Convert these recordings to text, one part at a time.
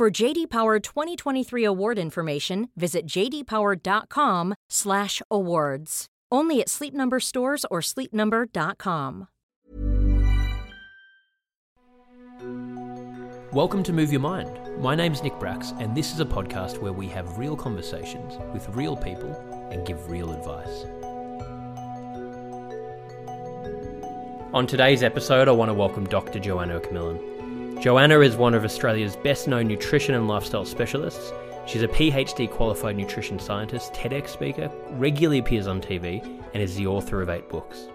For JD Power 2023 award information, visit jdpower.com/awards. Only at Sleep Number stores or sleepnumber.com. Welcome to Move Your Mind. My name's Nick Bracks, and this is a podcast where we have real conversations with real people and give real advice. On today's episode, I want to welcome Dr. Joanna McMillan. Joanna is one of Australia's best known nutrition and lifestyle specialists. She's a PhD qualified nutrition scientist, TEDx speaker, regularly appears on TV, and is the author of eight books.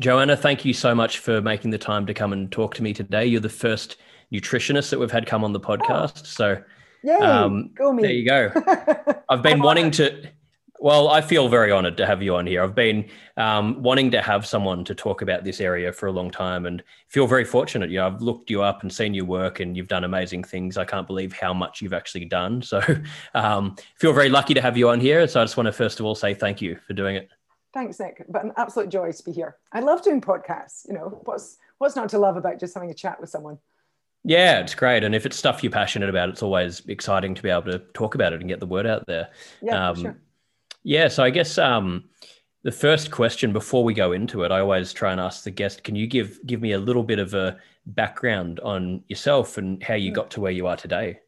Joanna, thank you so much for making the time to come and talk to me today. You're the first nutritionist that we've had come on the podcast. So, Yay, um, there you go. I've been wanting to well, I feel very honored to have you on here. I've been um, wanting to have someone to talk about this area for a long time and feel very fortunate. You know, I've looked you up and seen your work and you've done amazing things. I can't believe how much you've actually done. So um, feel very lucky to have you on here. So I just want to first of all say thank you for doing it. Thanks, Nick. But an absolute joy to be here. I love doing podcasts. You know, what's what's not to love about just having a chat with someone? Yeah, it's great. And if it's stuff you're passionate about, it's always exciting to be able to talk about it and get the word out there. Yeah, um, sure yeah, so I guess um, the first question before we go into it, I always try and ask the guest, can you give give me a little bit of a background on yourself and how you hmm. got to where you are today?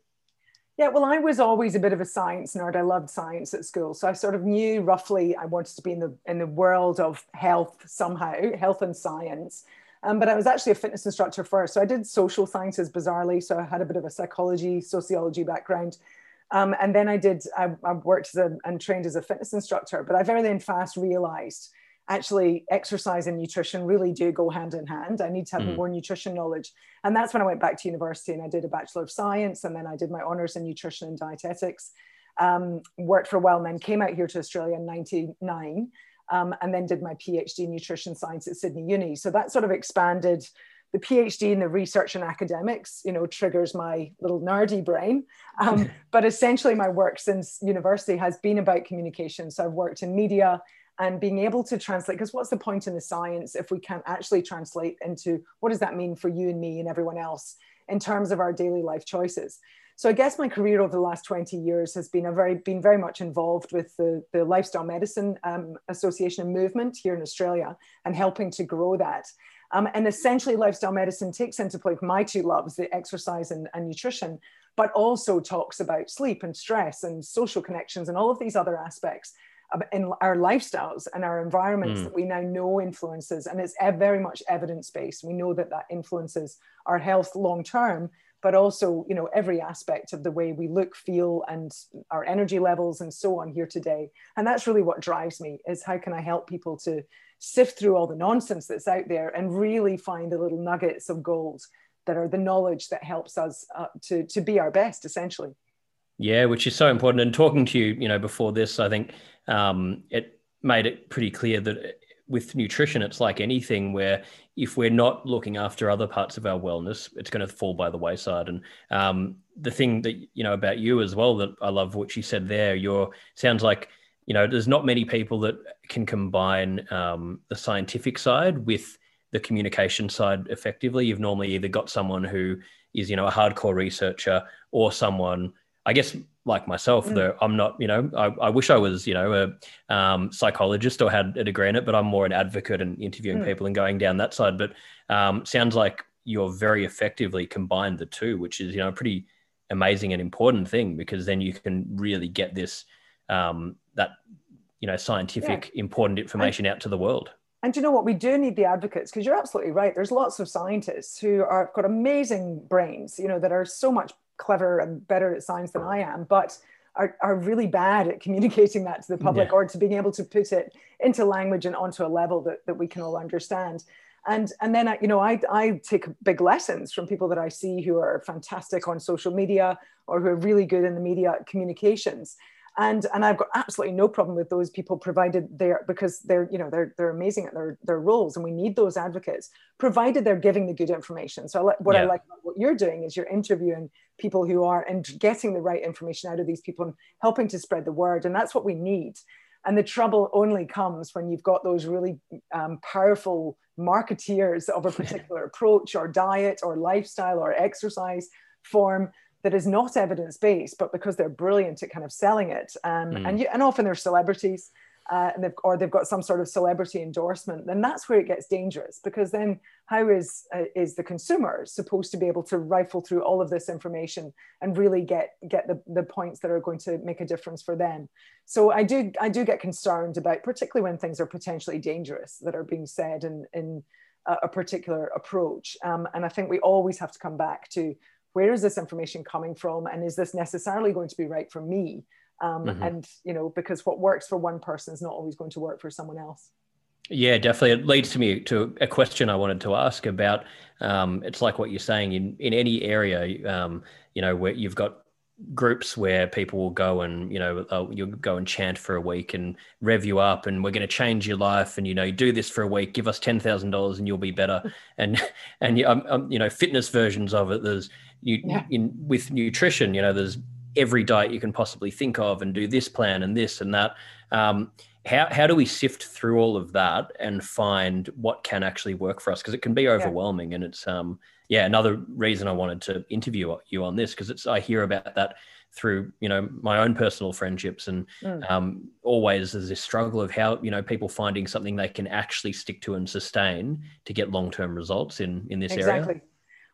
Yeah, well, I was always a bit of a science nerd. I loved science at school, so I sort of knew roughly I wanted to be in the in the world of health somehow, health and science. Um, but I was actually a fitness instructor first, so I did social sciences bizarrely. So I had a bit of a psychology, sociology background, um, and then I did, I, I worked as a, and trained as a fitness instructor, but I very then fast realized actually exercise and nutrition really do go hand in hand. I need to have mm. more nutrition knowledge. And that's when I went back to university and I did a Bachelor of Science and then I did my honors in nutrition and dietetics. Um, worked for a while and then came out here to Australia in 99 um, and then did my PhD in nutrition science at Sydney Uni. So that sort of expanded the PhD in the research and academics, you know, triggers my little nerdy brain. Um, but essentially, my work since university has been about communication. So I've worked in media and being able to translate, because what's the point in the science if we can't actually translate into what does that mean for you and me and everyone else in terms of our daily life choices? So I guess my career over the last 20 years has been a very been very much involved with the, the lifestyle medicine um, association and movement here in Australia and helping to grow that. Um, and essentially, lifestyle medicine takes into play my two loves, the exercise and, and nutrition, but also talks about sleep and stress and social connections and all of these other aspects in our lifestyles and our environments mm. that we now know influences. And it's very much evidence based. We know that that influences our health long term, but also you know every aspect of the way we look feel and our energy levels and so on here today and that's really what drives me is how can i help people to sift through all the nonsense that's out there and really find the little nuggets of gold that are the knowledge that helps us uh, to, to be our best, essentially. Yeah, which is so important. And talking to you, you know, before this, I think um, it made it pretty clear that with nutrition, it's like anything where if we're not looking after other parts of our wellness, it's going to fall by the wayside. And um, the thing that you know about you as well that I love what you said there. Your sounds like you know, there's not many people that can combine um, the scientific side with the communication side effectively. You've normally either got someone who is, you know, a hardcore researcher or someone, I guess, like myself, mm. though I'm not, you know, I, I, wish I was, you know, a um, psychologist or had a degree in it, but I'm more an advocate and interviewing mm. people and going down that side. But um, sounds like you're very effectively combined the two, which is, you know, a pretty amazing and important thing because then you can really get this um, that you know scientific yeah. important information and, out to the world and you know what we do need the advocates because you're absolutely right there's lots of scientists who are got amazing brains you know that are so much clever and better at science than i am but are, are really bad at communicating that to the public yeah. or to being able to put it into language and onto a level that, that we can all understand and and then I, you know I, I take big lessons from people that i see who are fantastic on social media or who are really good in the media communications and and i've got absolutely no problem with those people provided they're because they're you know they're they're amazing at their their roles and we need those advocates provided they're giving the good information so what yeah. i like about what you're doing is you're interviewing people who are and getting the right information out of these people and helping to spread the word and that's what we need and the trouble only comes when you've got those really um, powerful marketeers of a particular approach or diet or lifestyle or exercise form that is not evidence based, but because they're brilliant at kind of selling it. Um, mm. and, you, and often they're celebrities. Uh, and they've, or they've got some sort of celebrity endorsement, then that's where it gets dangerous because then how is uh, is the consumer supposed to be able to rifle through all of this information and really get get the, the points that are going to make a difference for them? So I do I do get concerned about particularly when things are potentially dangerous that are being said in in a, a particular approach, um, and I think we always have to come back to where is this information coming from? And is this necessarily going to be right for me? Um, mm-hmm. and you know because what works for one person is not always going to work for someone else. Yeah definitely. It leads to me to a question i wanted to ask about um, it's like what you're saying in in any area um, you know where you've got groups where people will go and you know uh, you'll go and chant for a week and rev you up and we're going to change your life and you know you do this for a week give us $10,000 and you'll be better. And and um, um, you know fitness versions of it there's you yeah. in with nutrition you know there's every diet you can possibly think of and do this plan and this and that um, how, how do we sift through all of that and find what can actually work for us because it can be overwhelming yeah. and it's um yeah another reason i wanted to interview you on this because it's i hear about that through you know my own personal friendships and mm. um, always there's this struggle of how you know people finding something they can actually stick to and sustain to get long-term results in in this exactly. area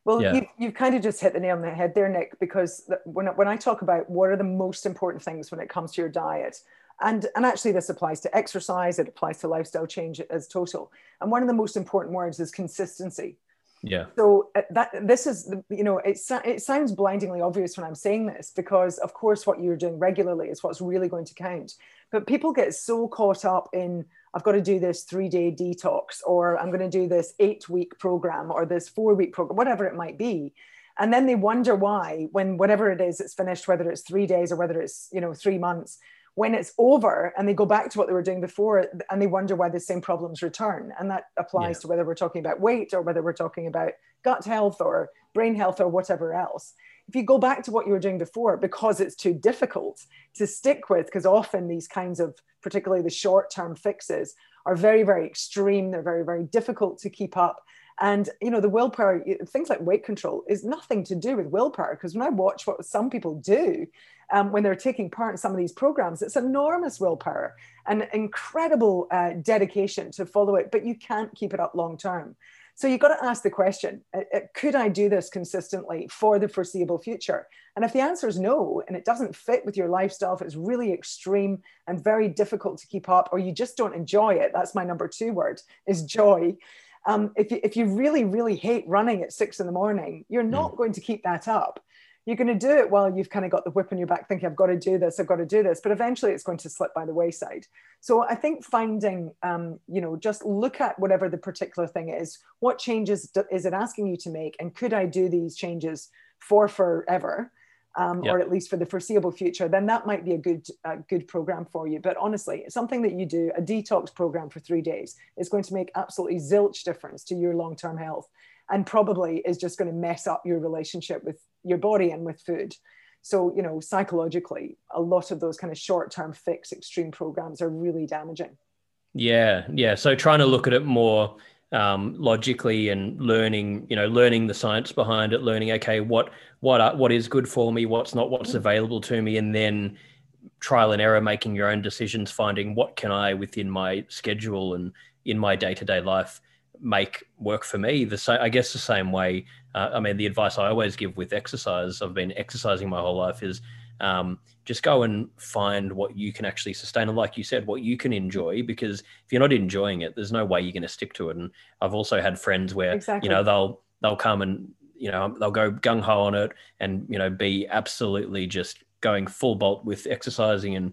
well, yeah. you, you've kind of just hit the nail on the head there, Nick, because when, when I talk about what are the most important things when it comes to your diet, and, and actually this applies to exercise, it applies to lifestyle change as total. And one of the most important words is consistency. Yeah. So uh, that this is, you know, it, it sounds blindingly obvious when I'm saying this because, of course, what you're doing regularly is what's really going to count. But people get so caught up in I've got to do this three day detox, or I'm going to do this eight week program, or this four week program, whatever it might be. And then they wonder why, when whatever it is, it's finished, whether it's three days or whether it's, you know, three months, when it's over and they go back to what they were doing before and they wonder why the same problems return. And that applies yeah. to whether we're talking about weight or whether we're talking about gut health or brain health or whatever else if you go back to what you were doing before because it's too difficult to stick with because often these kinds of particularly the short term fixes are very very extreme. They're very very difficult to keep up and you know the willpower things like weight control is nothing to do with willpower because when i watch what some people do um, when they're taking part in some of these programs it's enormous willpower and incredible uh, dedication to follow it but you can't keep it up long term so you've got to ask the question uh, uh, could I do this consistently for the foreseeable future? And if the answer is no, and it doesn't fit with your lifestyle, if it's really extreme and very difficult to keep up, or you just don't enjoy it, that's my number two word is joy. Um, if, you, if you really, really hate running at six in the morning, you're not mm. going to keep that up. You're going to do it while you've kind of got the whip in your back thinking i've got to do this i've got to do this but eventually it's going to slip by the wayside. So i think finding um, you know just look at whatever the particular thing is what changes is it asking you to make and could i do these changes for forever um, yep. or at least for the foreseeable future, then that might be a good a good program for you. But honestly, something that you do, a detox program for three days, is going to make absolutely zilch difference to your long term health and probably is just going to mess up your relationship with your body and with food. So, you know, psychologically, a lot of those kind of short term fix extreme programs are really damaging. Yeah. Yeah. So, trying to look at it more um, logically and learning, you know, learning the science behind it, learning, okay, what, what, are, what is good for me, what's not, what's mm. available to me, and then trial and error, making your own decisions, finding what can I within my schedule and in my day to day life make work for me. The same, I guess, the same way. Uh, I mean, the advice I always give with exercise, I've been exercising my whole life, is um, just go and find what you can actually sustain, and like you said, what you can enjoy. Because if you're not enjoying it, there's no way you're going to stick to it. And I've also had friends where exactly. you know they'll they'll come and you know they'll go gung ho on it, and you know be absolutely just going full bolt with exercising and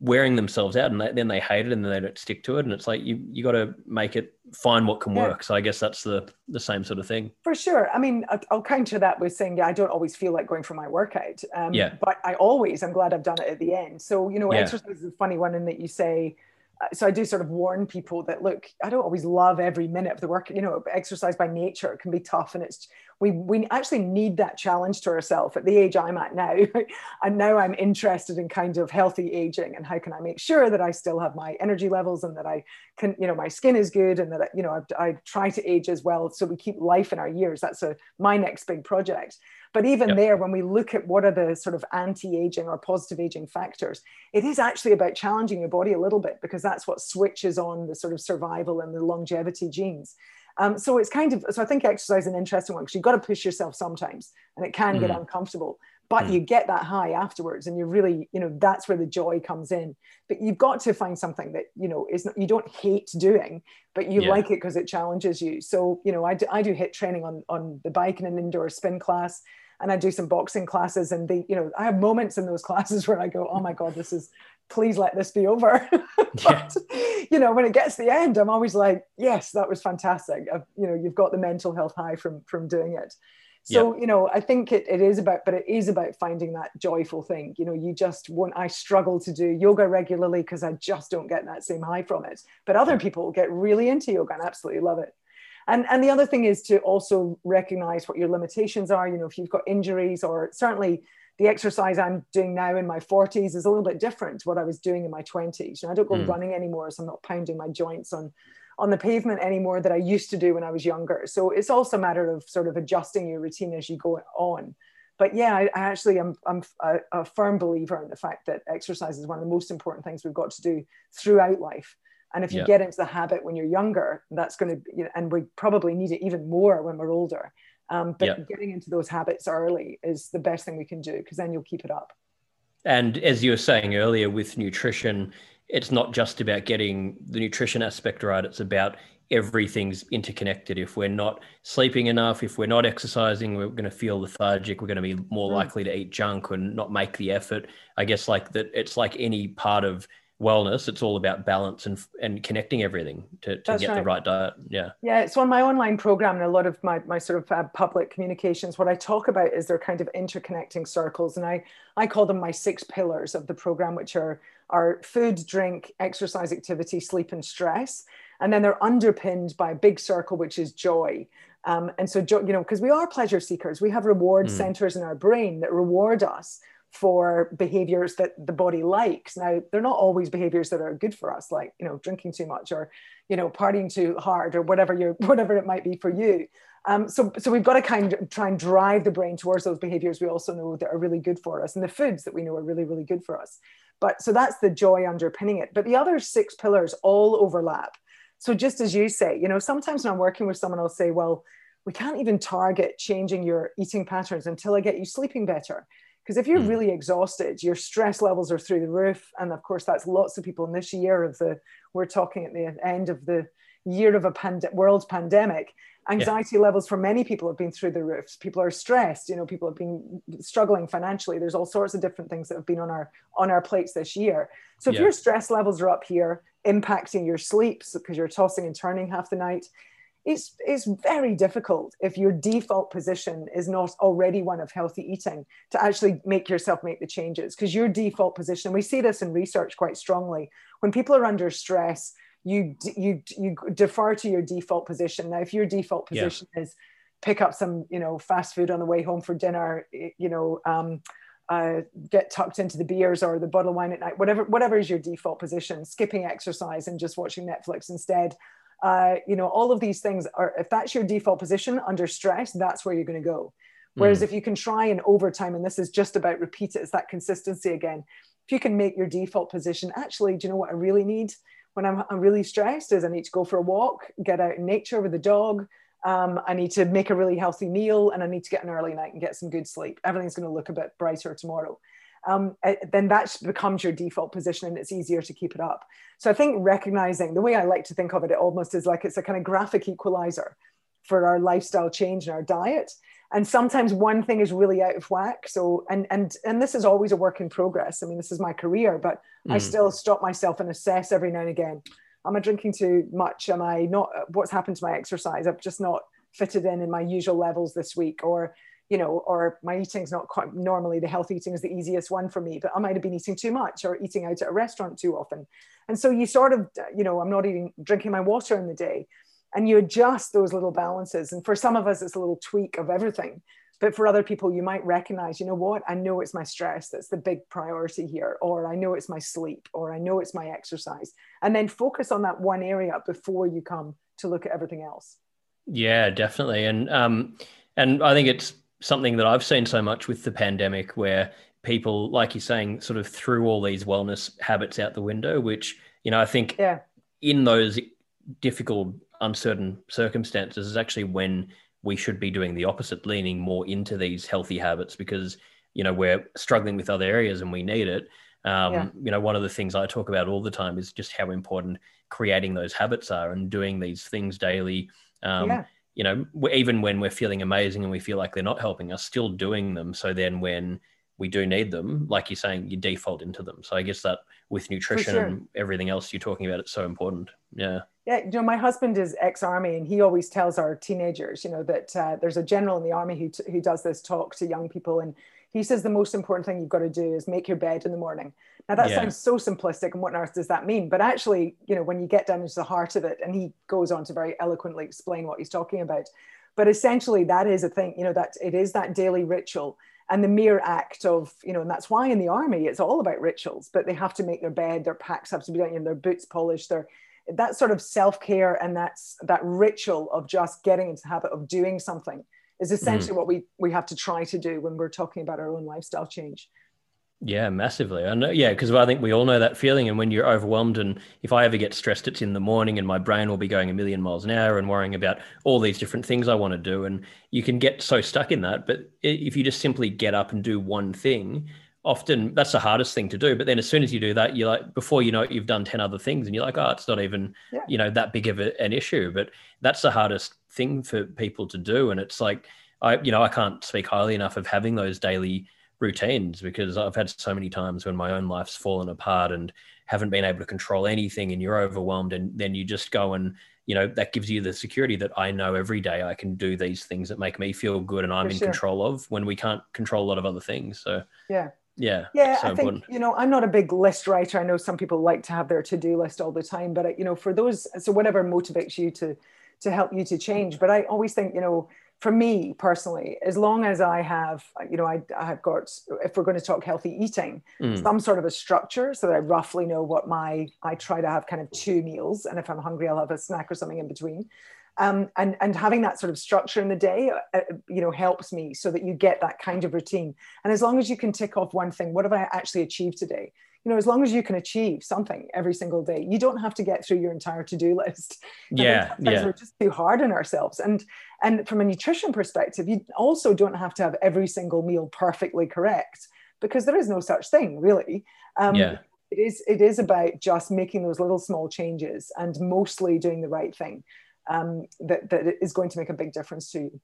wearing themselves out and they, then they hate it and then they don't stick to it and it's like you you got to make it find what can yeah. work so i guess that's the the same sort of thing for sure i mean i'll counter that with saying yeah i don't always feel like going for my workout um, yeah but i always i'm glad i've done it at the end so you know yeah. exercise is a funny one in that you say uh, so I do sort of warn people that look, I don't always love every minute of the work. You know, exercise by nature can be tough, and it's we we actually need that challenge to ourselves at the age I'm at now. and now I'm interested in kind of healthy aging and how can I make sure that I still have my energy levels and that I can, you know, my skin is good and that you know I, I try to age as well, so we keep life in our years. That's a my next big project. But even yep. there, when we look at what are the sort of anti-aging or positive aging factors, it is actually about challenging your body a little bit because that's what switches on the sort of survival and the longevity genes. Um, so it's kind of so I think exercise is an interesting one because you've got to push yourself sometimes, and it can mm. get uncomfortable. But mm. you get that high afterwards, and you really, you know, that's where the joy comes in. But you've got to find something that you know is not, you don't hate doing, but you yeah. like it because it challenges you. So you know, I do, I do HIIT training on on the bike in an indoor spin class and I do some boxing classes and they, you know, I have moments in those classes where I go, oh my God, this is, please let this be over. but, you know, when it gets to the end, I'm always like, yes, that was fantastic. I've, you know, you've got the mental health high from, from doing it. So, you know, I think it, it is about, but it is about finding that joyful thing. You know, you just want, I struggle to do yoga regularly because I just don't get that same high from it. But other people get really into yoga and absolutely love it. And, and the other thing is to also recognize what your limitations are. You know, if you've got injuries or certainly the exercise I'm doing now in my 40s is a little bit different to what I was doing in my 20s. And I don't go mm. running anymore, so I'm not pounding my joints on on the pavement anymore that I used to do when I was younger. So it's also a matter of sort of adjusting your routine as you go on. But yeah, I, I actually am I'm a, a firm believer in the fact that exercise is one of the most important things we've got to do throughout life. And if you yeah. get into the habit when you're younger, that's going to, you know, and we probably need it even more when we're older. Um, but yeah. getting into those habits early is the best thing we can do because then you'll keep it up. And as you were saying earlier with nutrition, it's not just about getting the nutrition aspect right, it's about everything's interconnected. If we're not sleeping enough, if we're not exercising, we're going to feel lethargic. We're going to be more mm. likely to eat junk and not make the effort. I guess like that, it's like any part of wellness it's all about balance and and connecting everything to, to get right. the right. diet. Yeah. Yeah so on my online program and a lot of my, my sort of uh, public communications what i talk about is they're kind of interconnecting circles and i i call them my six pillars of the program which are are food drink exercise activity sleep and stress. And then they're underpinned by a big circle which is joy. Um, and so you know because we are pleasure seekers. We have reward mm. centers in our brain that reward us for behaviors that the body likes. Now, they're not always behaviors that are good for us, like you know, drinking too much or you know, partying too hard or whatever you whatever it might be for you. Um, so, so we've got to kind of try and drive the brain towards those behaviors we also know that are really good for us, and the foods that we know are really, really good for us. But so that's the joy underpinning it. But the other six pillars all overlap. So just as you say, you know, sometimes when I'm working with someone, I'll say, well, we can't even target changing your eating patterns until I get you sleeping better. Because if you're mm. really exhausted, your stress levels are through the roof. And of course, that's lots of people in this year of the, we're talking at the end of the year of a pand- world pandemic. Anxiety yeah. levels for many people have been through the roofs. People are stressed. You know, people have been struggling financially. There's all sorts of different things that have been on our on our plates this year. So if yeah. your stress levels are up here, impacting your sleep because you're tossing and turning half the night, it's, it's very difficult if your default position is not already one of healthy eating to actually make yourself make the changes because your default position we see this in research quite strongly when people are under stress you you you defer to your default position now if your default position yeah. is pick up some you know fast food on the way home for dinner you know um, uh, get tucked into the beers or the bottle of wine at night whatever whatever is your default position skipping exercise and just watching netflix instead uh, you know, all of these things are, if that's your default position under stress, that's where you're going to go. Whereas mm. if you can try and over time, and this is just about repeat it, it's that consistency again. If you can make your default position, actually, do you know what I really need when I'm, I'm really stressed? Is I need to go for a walk, get out in nature with the dog. Um, I need to make a really healthy meal, and I need to get an early night and get some good sleep. Everything's going to look a bit brighter tomorrow um, eh, then that becomes your default position and it's easier to keep it up. So I think recognizing the way I like to think of it, it almost is like it's a kind of graphic equalizer for our lifestyle change and our diet. and sometimes one thing is really out of whack so and and and this is always a work in progress i mean this is my career but mm. i still stop myself and assess every now and again am i drinking too much am i not what's happened to my exercise i've just not fitted in in my usual levels this week or you know or my eating's not quite normally the health eating is the easiest one for me but i might have been eating too much or eating out at a restaurant too often and so you sort of you know i'm not eating drinking my water in the day and you adjust those little balances. And for some of us, it's a little tweak of everything. But for other people, you might recognize, you know what, I know it's my stress that's the big priority here, or I know it's my sleep, or I know it's my exercise. And then focus on that one area before you come to look at everything else. Yeah, definitely. And um, and I think it's something that I've seen so much with the pandemic where people, like you're saying, sort of threw all these wellness habits out the window, which, you know, I think yeah. in those difficult uncertain circumstances is actually when we should be doing the opposite, leaning more into these healthy habits because you know we're struggling with other areas and we need it. Um, yeah. You know, one of the things I talk about all the time is just how important creating those habits are and doing these things daily. Um, yeah. You know, even when we're feeling amazing and we feel like they're not helping us, still doing them. So then when we do need them, like you're saying, you default into them. So I guess that with nutrition sure. and everything else you're talking about, it's so important. Yeah. Yeah, you know, my husband is ex-army, and he always tells our teenagers, you know, that uh, there's a general in the army who t- who does this talk to young people, and he says the most important thing you've got to do is make your bed in the morning. Now that yeah. sounds so simplistic, and what on earth does that mean? But actually, you know, when you get down into the heart of it, and he goes on to very eloquently explain what he's talking about. But essentially, that is a thing, you know, that it is that daily ritual and the mere act of you know and that's why in the army it's all about rituals but they have to make their bed their packs have to be done you know, their boots polished their that sort of self-care and that's that ritual of just getting into the habit of doing something is essentially mm. what we we have to try to do when we're talking about our own lifestyle change yeah massively i know yeah because i think we all know that feeling and when you're overwhelmed and if i ever get stressed it's in the morning and my brain will be going a million miles an hour and worrying about all these different things i want to do and you can get so stuck in that but if you just simply get up and do one thing often that's the hardest thing to do. But then as soon as you do that, you're like, before you know it, you've done 10 other things and you're like, oh, it's not even, yeah. you know, that big of a, an issue. But that's the hardest thing for people to do. And it's like, I, you know, I can't speak highly enough of having those daily routines because I've had so many times when my own life's fallen apart and haven't been able to control anything and you're overwhelmed and then you just go and you know that gives you the security that i know every day i can do these things that make me feel good and i'm for in sure. control of when we can't control a lot of other things so yeah yeah yeah so i think important. you know i'm not a big list writer i know some people like to have their to-do list all the time but uh, you know for those so whatever motivates you to to help you to change. But i always think you know for me personally as long as i have you know i, I have got if we're going to talk healthy eating mm. some sort of a structure so that i roughly know what my i try to have kind of two meals and if i'm hungry i'll have a snack or something in between. Um, and and having that sort of structure in the day uh, you know helps me so that you get that kind of routine. And as long as you can tick off one thing what have i actually achieved today you know as long as you can achieve something every single day you don't have to get through your entire to-do list. Yeah yeah. we're just too hard on ourselves. And and from a nutrition perspective you also don't have to have every single meal perfectly correct because there is no such thing really. Um, yeah. it is it is about just making those little small changes and mostly doing the right thing um, that, that is going to make a big difference to you.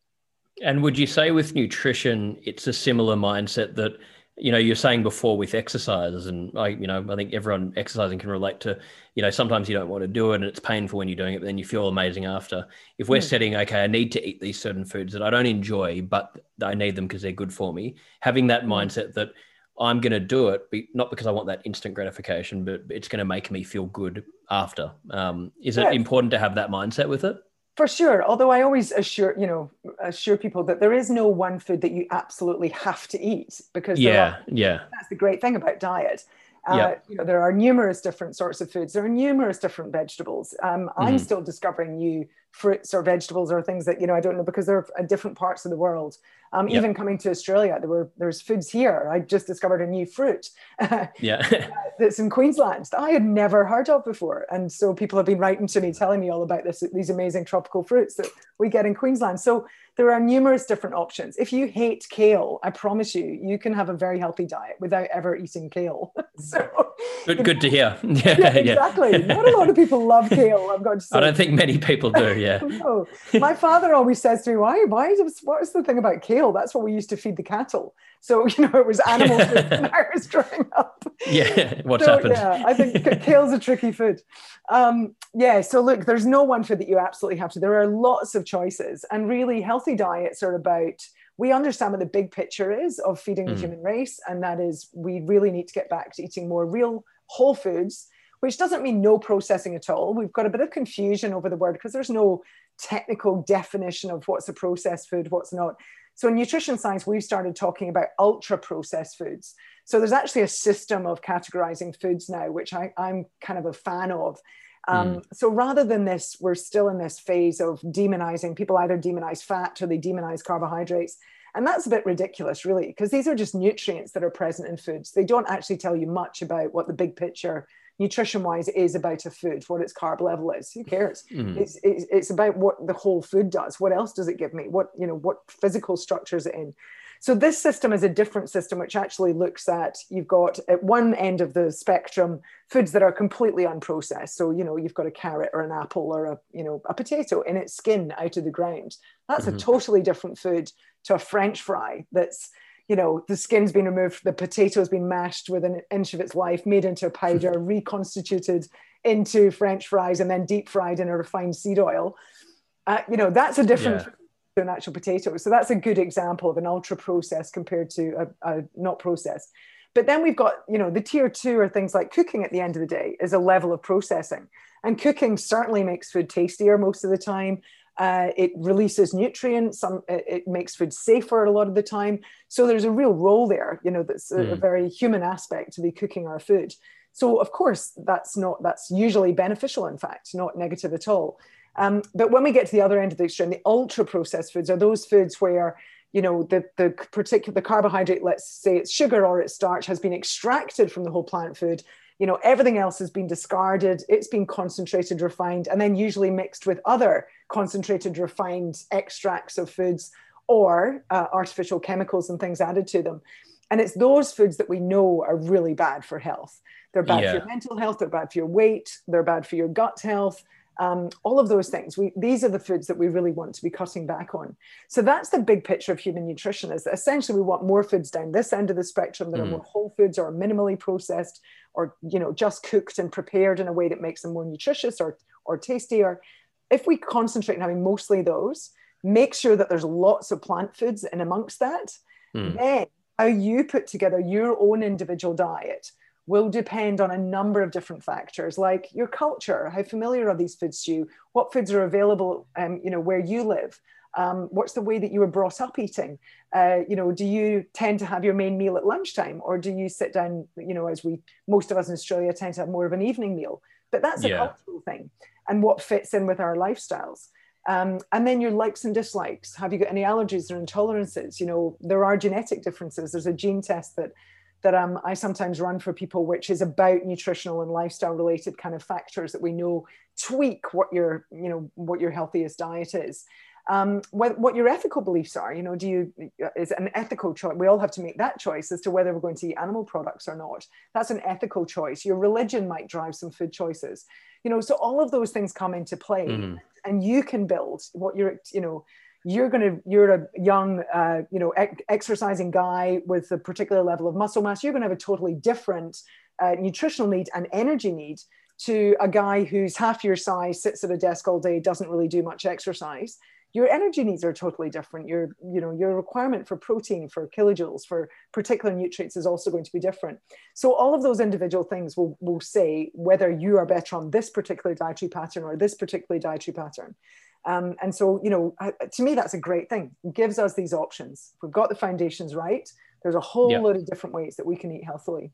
And would you say with nutrition, it's a similar mindset that, you know, you're saying before with exercises, and I, you know, I think everyone exercising can relate to, you know, sometimes you don't want to do it and it's painful when you're doing it, but then you feel amazing after. If we're mm. setting, okay, I need to eat these certain foods that I don't enjoy, but I need them because they're good for me, having that hmm. mindset that I'm going to do it, not because I want that instant gratification, but it's going to make me feel good after. Um, is it important to have that mindset with it? For sure. Although I always assure, you know, assure people that there is no one food that you absolutely have to eat because yeah, are, yeah, that's the great thing about diet. Uh, yep. you know, there are numerous different sorts of foods. There are numerous different vegetables. Um, mm. I'm still discovering new fruits or vegetables or things that you know I don't know because they're in different parts of the world. Um, yep. Even coming to Australia, there were there's foods here. I just discovered a new fruit. yeah, that's in Queensland that I had never heard of before, and so people have been writing to me telling me all about this these amazing tropical fruits that we get in Queensland. So there are numerous different options. If you hate kale, I promise you, you can have a very healthy diet without ever eating kale. so good, good to hear. Yeah, yeah, exactly. Not a lot of people love kale. I've got to say. I don't think many people do. Yeah. no. My father always says to me, "Why? Why what is the thing about kale? That's what we used to feed the cattle." So you know, it was animal food when I was growing up. Yeah, what's so, happened? Yeah, I think kale's a tricky food. Um, yeah, so look, there's no one food that you absolutely have to. There are lots of choices, and really, healthy diets are about. We understand what the big picture is of feeding the mm. human race, and that is we really need to get back to eating more real whole foods, which doesn't mean no processing at all. We've got a bit of confusion over the word because there's no technical definition of what's a processed food, what's not. So in nutrition science, we've started talking about ultra processed foods. So there's actually a system of categorizing foods now, which I, am kind of a fan of. Um, mm. So rather than this, we're still in this phase of demonizing. People either demonize fat or they demonize carbohydrates. And that's a bit ridiculous, really, because these are just nutrients that are present in foods. They don't actually tell you much about what the big picture nutrition wise is about a food, what its carb level is. Who cares? Mm. It's, it's, it's about what the whole food does. What else does it give me? What, you know, what physical structure is it in? So this system is a different system, which actually looks at you've got at one end of the spectrum foods that are completely unprocessed. So you know you've got a carrot or an apple or a you know a potato in its skin out of the ground. That's mm-hmm. a totally different food to a French fry that's you know, the skin's been removed, the potato's been mashed with an inch of its life, made into a powder, reconstituted into French fries, and then deep fried in a refined seed oil. Uh, you know, that's a different yeah. to an actual potato. So that's a good example of an ultra processed compared to a, a not processed. But then we've got, you know, the tier two are things like cooking at the end of the day is a level of processing. And cooking certainly makes food tastier most of the time. Uh, it releases nutrients. Some it, it, makes food safer a lot of the time. So there's a real role there. You know, that's a, mm. a very human aspect to be cooking our food. So of course, that's not that's usually beneficial. In fact, not negative at all. Um, but when we get to the other end of the extreme, the ultra processed foods are those foods where you know the the particular the carbohydrate, let's say it's sugar or it's starch, has been extracted from the whole plant food you know everything else has been discarded it's been concentrated refined and then usually mixed with other concentrated refined extracts of foods or uh, artificial chemicals and things added to them and it's those foods that we know are really bad for health they're bad yeah. for your mental health they're bad for your weight they're bad for your gut health um, all of those things we, these are the foods that we really want to be cutting back on so that's the big picture of human nutrition is that essentially we want more foods down this end of the spectrum that mm. are more whole foods or minimally processed or you know just cooked and prepared in a way that makes them more nutritious or or tastier if we concentrate on having mostly those make sure that there's lots of plant foods in amongst that mm. then how you put together your own individual diet will depend on a number of different factors like your culture how familiar are these foods to you what foods are available um, you know where you live um, what's the way that you were brought up eating uh, you know do you tend to have your main meal at lunchtime or do you sit down you know as we most of us in australia tend to have more of an evening meal? But that's a yeah. cultural thing and what fits in with our lifestyles. Um, and then your likes and dislikes. Have you got any allergies or intolerances? You know there are genetic differences. There's a gene test that that um, I sometimes run for people, which is about nutritional and lifestyle related kind of factors that we know tweak what your, you know, what your healthiest diet is um, what, what your ethical beliefs are. You know, do you is an ethical choice? We all have to make that choice as to whether we're going to eat animal products or not. That's an ethical choice. Your religion might drive some food choices. You know, so all of those things come into play, mm-hmm. and you can build what you're. You know, you're going to you're a young uh, you know exercising guy with a particular level of muscle mass. You're going to have a totally different uh, nutritional need and energy need to a guy who's half your size, sits at a desk all day, doesn't really do much exercise. Your energy needs are totally different. Your you know your requirement for protein for kilojoules for particular nutrients is also going to be different. So all of those individual things will, will say whether you are better on this particular dietary pattern or this particular dietary pattern um, and so you know to me that's a great thing it gives us these options we've got the foundations right there's a whole yep. load of different ways that we can eat healthily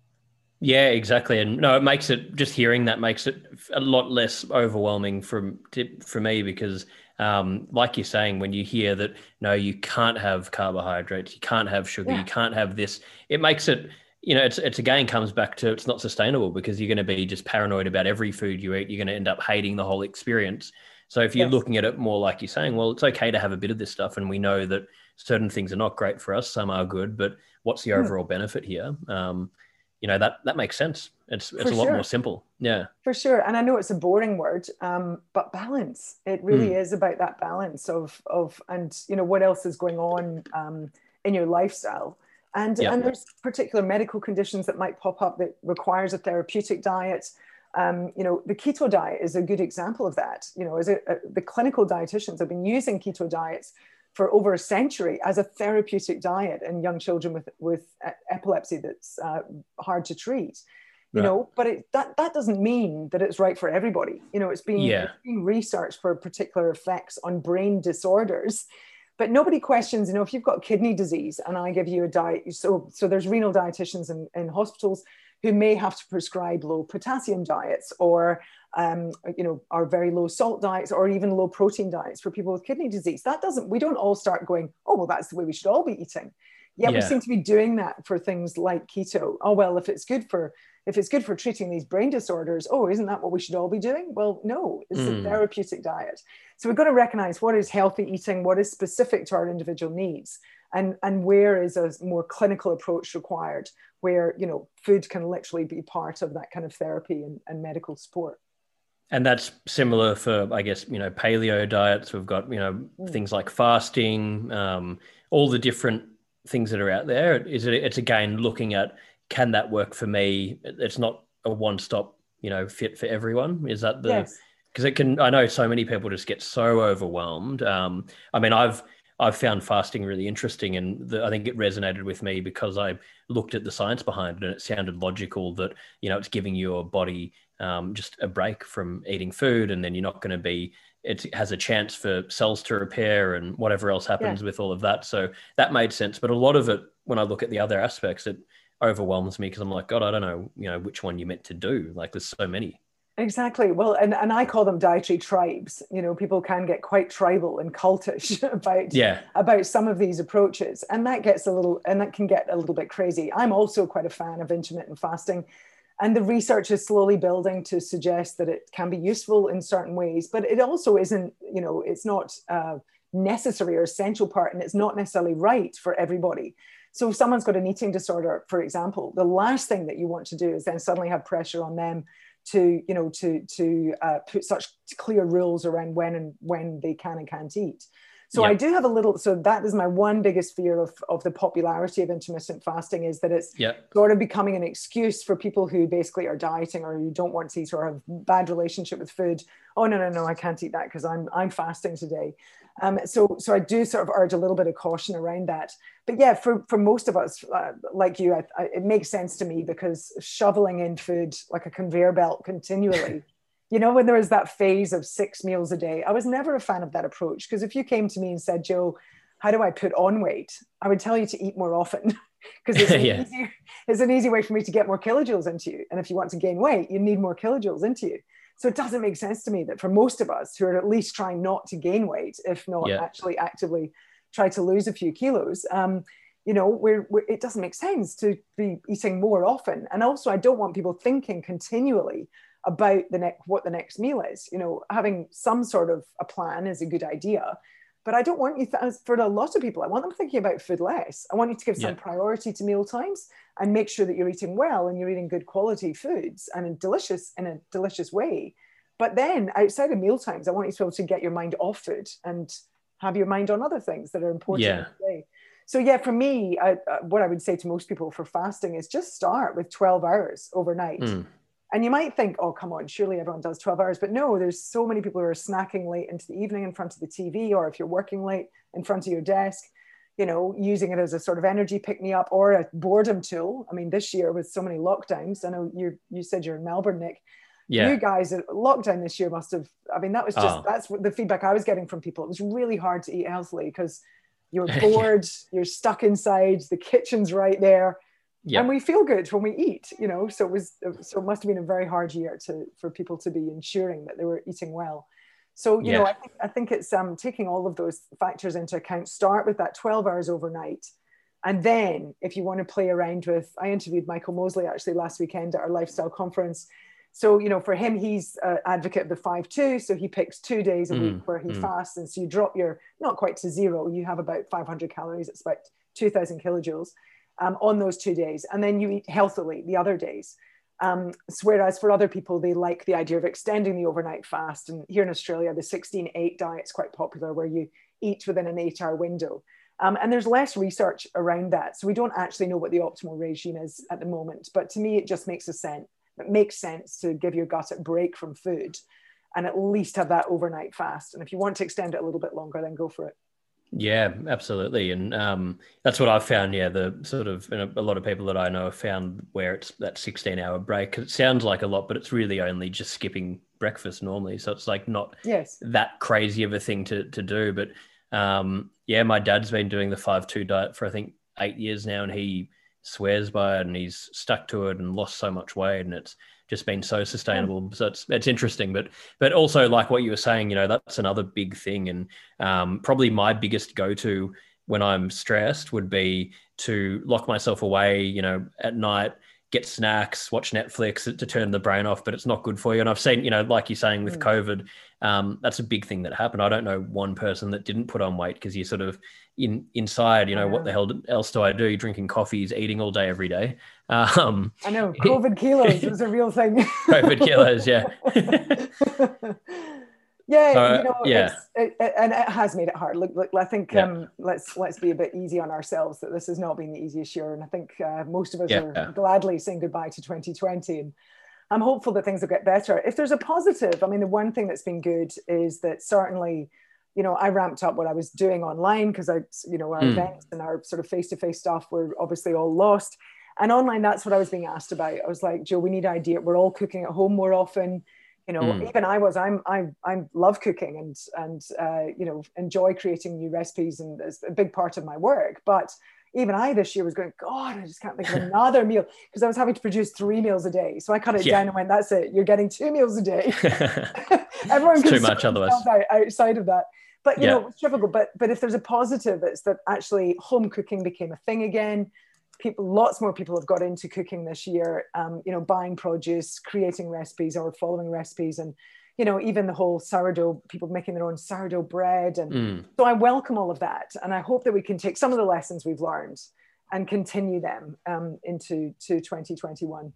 yeah, exactly. And no, it makes it just hearing that makes it a lot less overwhelming from for me because um, like you're saying, when you hear that no, you can't have carbohydrates, you can't have sugar, yeah. you can't have this, it makes it you know, it's it's again comes back to it's not sustainable because you're going to be just paranoid about every food you eat. You're going to end up hating the whole experience. So if you're Yes. looking at it more like you're saying, well, it's okay to have a bit of this stuff, and we know that certain things are not great for us, some are good, but what's the Hmm. overall benefit here? Um, you know that that makes sense. It's it's For a lot sure. more simple. Yeah, For sure. And I know it's a boring word, um, but balance. It really Mm. is about that balance of of and you know what else is going on um, in your lifestyle. And and there's particular medical conditions that might pop up that requires a therapeutic diet. Um, you know, the keto diet is a good example of that. You know, as a, a, the clinical dietitians have been using keto diets for over a century as a therapeutic diet in young children with with epilepsy that's uh, hard to treat you Right. know but it, that that doesn't mean that it's right for everybody you know it's being, Yeah. it's researched for particular effects on brain disorders but nobody questions you know if you've got kidney disease and i give you a diet so so there's renal dietitians in, in hospitals who may have to prescribe low potassium diets or um, you know are very low salt diets or even low protein diets for people with kidney disease that doesn't we don't all start going oh well that's the way we should all be eating yet we seem to be doing that for things like keto oh well if it's good for if it's good for treating these brain disorders, oh, isn't that what we should all be doing? Well, no, it's Mm. a therapeutic diet. So we've got to recognize what is healthy eating, what is specific to our individual needs, and, and where is a more clinical approach required, where you know food can literally be part of that kind of therapy and, and medical support. and that's similar for I guess you know paleo diets. We've got you know Mm. things like fasting, um, all the different things that are out there. Is it? It's again looking at can that work for me? It's not a one stop you know fit for everyone. Is that the yes. because it can i know so many people just get so overwhelmed um, i mean i've i've found fasting really interesting and the, i think it resonated with me because i looked at the science behind it and it sounded logical that you know it's giving your body um, just a break from eating food and then you're not going to be it has a chance for cells to repair and whatever else happens with all of that. So that made sense. But a lot of it when i look at the other aspects it overwhelms me because i'm like god i don't know you know which one you meant to do. Like there's so many Exactly. Well, and, and I call them dietary tribes. You know, people can get quite tribal and cultish about yeah about some of these approaches and that gets a little and that can get a little bit crazy i'm also quite a fan of intermittent fasting and the research is slowly building to suggest that it can be useful in certain ways but it also isn't you know it's not a necessary or essential part and it's not necessarily right for everybody so if someone's got an eating disorder for example the last thing that you want to do is then suddenly have pressure on them to you know to to uh, put such clear rules around when and when they can and can't eat so Yeah. I do have a little. So that is my one biggest fear of of the popularity of intermittent fasting is that it's yeah sort of becoming an excuse for people who basically are dieting or who don't want to eat or have bad relationship with food. Oh no no no, I can't eat that because I'm I'm fasting today. Um, so so I do sort of urge a little bit of caution around that. But yeah, for for most of us uh, like you, I, I, it makes sense to me because shoveling in food like a conveyor belt continually. you know, when there was that phase of six meals a day, I was never a fan of that approach. Because if you came to me and said, Joe, how do I put on weight? I would tell you to eat more often because it's, Yeah. it's an easy way for me to get more kilojoules into you. And if you want to gain weight, you need more kilojoules into you. So it doesn't make sense to me that for most of us who are at least trying not to gain weight, if not Yeah. actually actively try to lose a few kilos, um, you know, we're, we're, it doesn't make sense to be eating more often. And also, I don't want people thinking continually about the next what the next meal is. You know, having some sort of a plan is a good idea, but I don't want you th- for a lot of people. I want them thinking about food less. I want you to give some Yeah. priority to meal times and make sure that you're eating well and you're eating good quality foods and in delicious in a delicious way. But then outside of meal times, I want you to be able to get your mind off food and have your mind on other things that are important. Yeah. So yeah, for me, I, uh, what I would say to most people for fasting is just start with 12 hours overnight. Mm. And you might think, oh, come on, surely everyone does 12 hours. But no, there's so many people who are snacking late into the evening in front of the TV, or if you're working late in front of your desk, you know, using it as a sort of energy pick me up or a boredom tool. I mean, this year with so many lockdowns, I know you you said you're in Melbourne, Nick. yeah You guys, uh, lockdown this year must have, I mean, that was just, Oh. that's what the feedback I was getting from people. It was really hard to eat healthily because you're Yeah. bored, you're stuck inside, the kitchen's right there yeah and we feel good when we eat you know so it was so it must have been a very hard year to for people to be ensuring that they were eating well so you know I think, I think it's um, taking all of those factors into account start with that 12 hours overnight and then if you want to play around with i interviewed michael mosley actually last weekend at our lifestyle conference So, you know, for him, he's an advocate of the 5 2. So he picks two days a mm, week where he mm. fasts. And so you drop your, not quite to zero, you have about 500 calories, it's about 2000 kilojoules um, on those two days. And then you eat healthily the other days. Um, whereas for other people, they like the idea of extending the overnight fast. And here in Australia, the 16 8 diet is quite popular, where you eat within an eight hour window. Um, and there's less research around that. So we don't actually know what the optimal regime is at the moment. But to me, it just makes a sense it makes sense to give your gut a break from food and at least have that overnight fast. And if you want to extend it a little bit longer, then go for it. Yeah, absolutely, and um, that's what I've found. Yeah, the sort of a, a lot of people that I know have found where it's that sixteen-hour break. It sounds like a lot, but it's really only just skipping breakfast normally. So it's like not yes. that crazy of a thing to to do. But um, yeah, my dad's been doing the five-two diet for I think eight years now, and he swears by it and he's stuck to it and lost so much weight and it's just been so sustainable. So it's it's interesting but but also like what you were saying you know that's another big thing. And um, probably my biggest go-to when i'm stressed would be to lock myself away you know at night get snacks, watch Netflix to turn the brain off, but it's not good for you. And I've seen, you know, like you're saying with mm. COVID, um, that's a big thing that happened. I don't know one person that didn't put on weight because you're sort of in inside, you know, yeah. what the hell else do I do? Drinking coffees, eating all day every day. Um, I know COVID kilos was a real thing. COVID kilos, yeah. yeah, uh, you know, yeah. It, and it has made it hard. Look, look I think yeah. um, let's let's be a bit easy on ourselves. That this has not been the easiest year, and I think uh, most of us yeah. are gladly saying goodbye to 2020. And I'm hopeful that things will get better. If there's a positive, I mean, the one thing that's been good is that certainly, you know, I ramped up what I was doing online because I, you know, our mm. events and our sort of face-to-face stuff were obviously all lost. And online, that's what I was being asked about. I was like, Jo, we need idea. We're all cooking at home more often you know mm. even i was i'm i i love cooking and and uh, you know enjoy creating new recipes and it's a big part of my work but even i this year was going god i just can't think of another meal because i was having to produce three meals a day so i cut it yeah. down and went that's it you're getting two meals a day everyone can too much otherwise out, outside of that but you yeah. know it's difficult but but if there's a positive it's that actually home cooking became a thing again people, lots more people have got into cooking this year. Um, you know, buying produce, creating recipes, or following recipes, and you know, even the whole sourdough, people making their own sourdough bread, and mm. so I welcome all of that, and I hope that we can take some of the lessons we've learned and continue them um, into to 2021.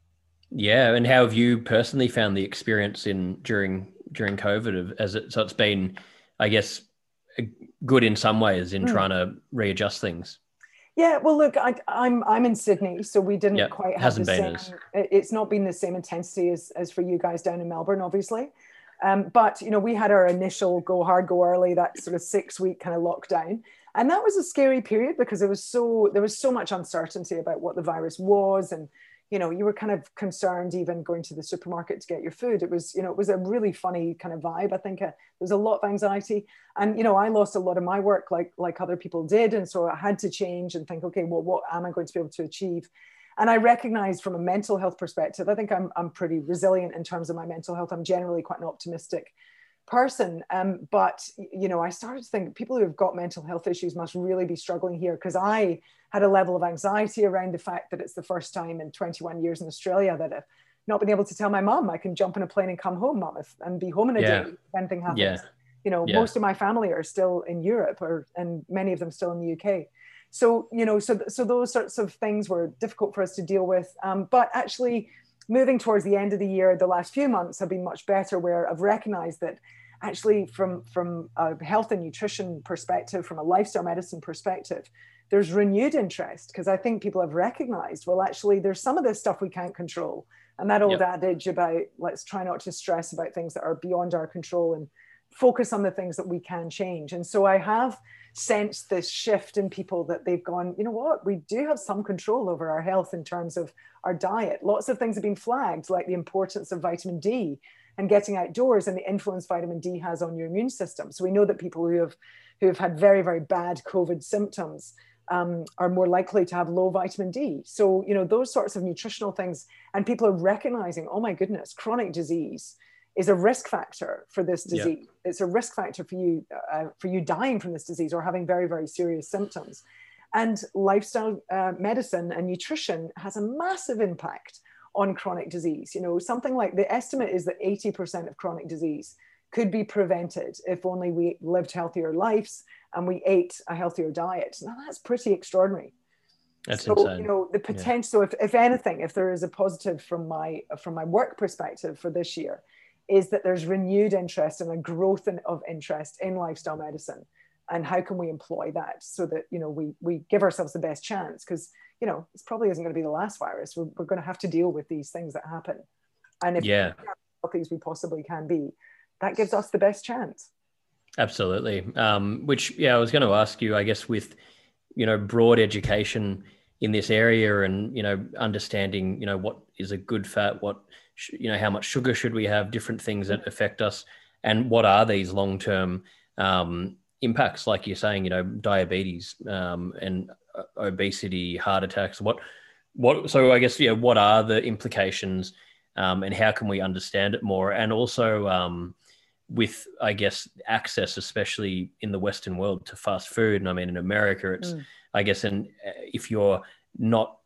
Yeah, and how have you personally found the experience in during during COVID? As it so it's been, I guess, good in some ways in mm. trying to readjust things. Yeah, well, look, I, am I'm, I'm in Sydney, so we didn't quite have the same. As. It's not been the same intensity as as for you guys down in Melbourne, obviously. Um, but you know, we had our initial go hard, go early, that sort of six week kind of lockdown, and that was a scary period because it was so there was so much uncertainty about what the virus was and you know you were kind of concerned even going to the supermarket to get your food. It was you know it was a really funny kind of vibe i think uh, there was a lot of anxiety. And you know i lost a lot of my work like like other people did. And so i had to change and think okay well what am i going to be able to achieve? And i recognize from a mental health perspective i think i'm, I'm pretty resilient in terms of my mental health. I'm generally quite an optimistic person. Um, but you know, I started to think people who have got mental health issues must really be struggling here because I had a level of anxiety around the fact that it's the first time in 21 years in Australia that I've not been able to tell my mom I can jump on a plane and come home, mom, if, and be home in a yeah. day if anything happens. Yeah. You know, yeah. most of my family are still in Europe, or and many of them still in the UK. So you know, so so those sorts of things were difficult for us to deal with. Um, but actually, moving towards the end of the year, the last few months have been much better, where I've recognised that actually from from a health and nutrition perspective from a lifestyle medicine perspective there's renewed interest because i think people have recognized well actually there's some of this stuff we can't control. And that old yep. adage about let's try not to stress about things that are beyond our control and focus on the things that we can change. And so i have sensed this shift in people that they've gone you know what? We do have some control over our health in terms of our diet. Lots of things have been flagged like the importance of vitamin d and getting outdoors and the influence vitamin D has on your immune system. So we know that people who have who have had very very bad COVID symptoms um, are more likely to have low vitamin D. So you know those sorts of nutritional things, and people are recognizing, oh my goodness, chronic disease is a risk factor for this disease. Yeah. It's a risk factor for you uh, for you dying from this disease or having very very serious symptoms. And lifestyle uh, medicine and nutrition has a massive impact on chronic disease. You know, something like the estimate is that 80% of chronic disease could be prevented if only we lived healthier lives and we ate a healthier diet. Now that's pretty extraordinary. That's so, insane. You know, the potential. Yeah. So if, if anything, if there is a positive from my from my work perspective for this year, is that there's renewed interest and a growth in, of interest in lifestyle medicine and how can we employ that so that you know we we give ourselves the best chance because you know this probably isn't going to be the last virus. We're, we're going to have to deal with these things that happen. And if yeah. Healthy as we possibly can be that gives us the best chance. Absolutely. Um, which yeah i was going to ask you i guess with you know broad education in this area and you know understanding you know what is a good fat what you know how much sugar should we have different things that affect us and what are these long term um, impacts like you're saying you know diabetes um, and uh, obesity heart attacks what what so i guess yeah what are the implications um, and how can we understand it more and also um, with i guess access especially in the western world to fast food and i mean in america it's mm. i guess and uh, if you're not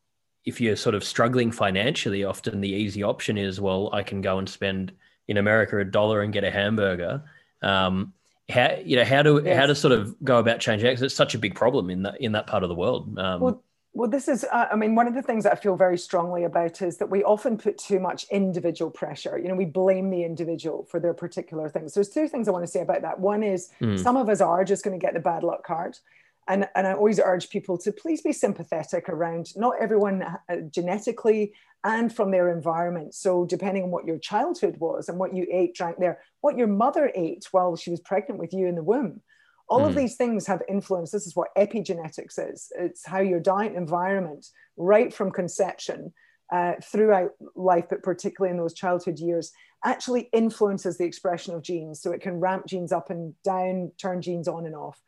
if you're sort of struggling financially often the easy option is well i can go and spend in america a dollar and get a hamburger um, how you know how do yes. how to sort of go about changing because it's such a big problem in that in that part of the world. Um, well, well, this is uh, I mean one of the things that I feel very strongly about is that we often put too much individual pressure. You know, we blame the individual for their particular things. There's two things I want to say about that. One is mm. some of us are just going to get the bad luck card. And, and I always urge people to please be sympathetic around not everyone uh, genetically and from their environment. So, depending on what your childhood was and what you ate, drank there, what your mother ate while she was pregnant with you in the womb, all mm. of hmm. these things have influence. This is what epigenetics is it's how your diet environment, right from conception uh, throughout life, but particularly in those childhood years, actually influences the expression of genes. So, it can ramp genes up and down, turn genes on and off.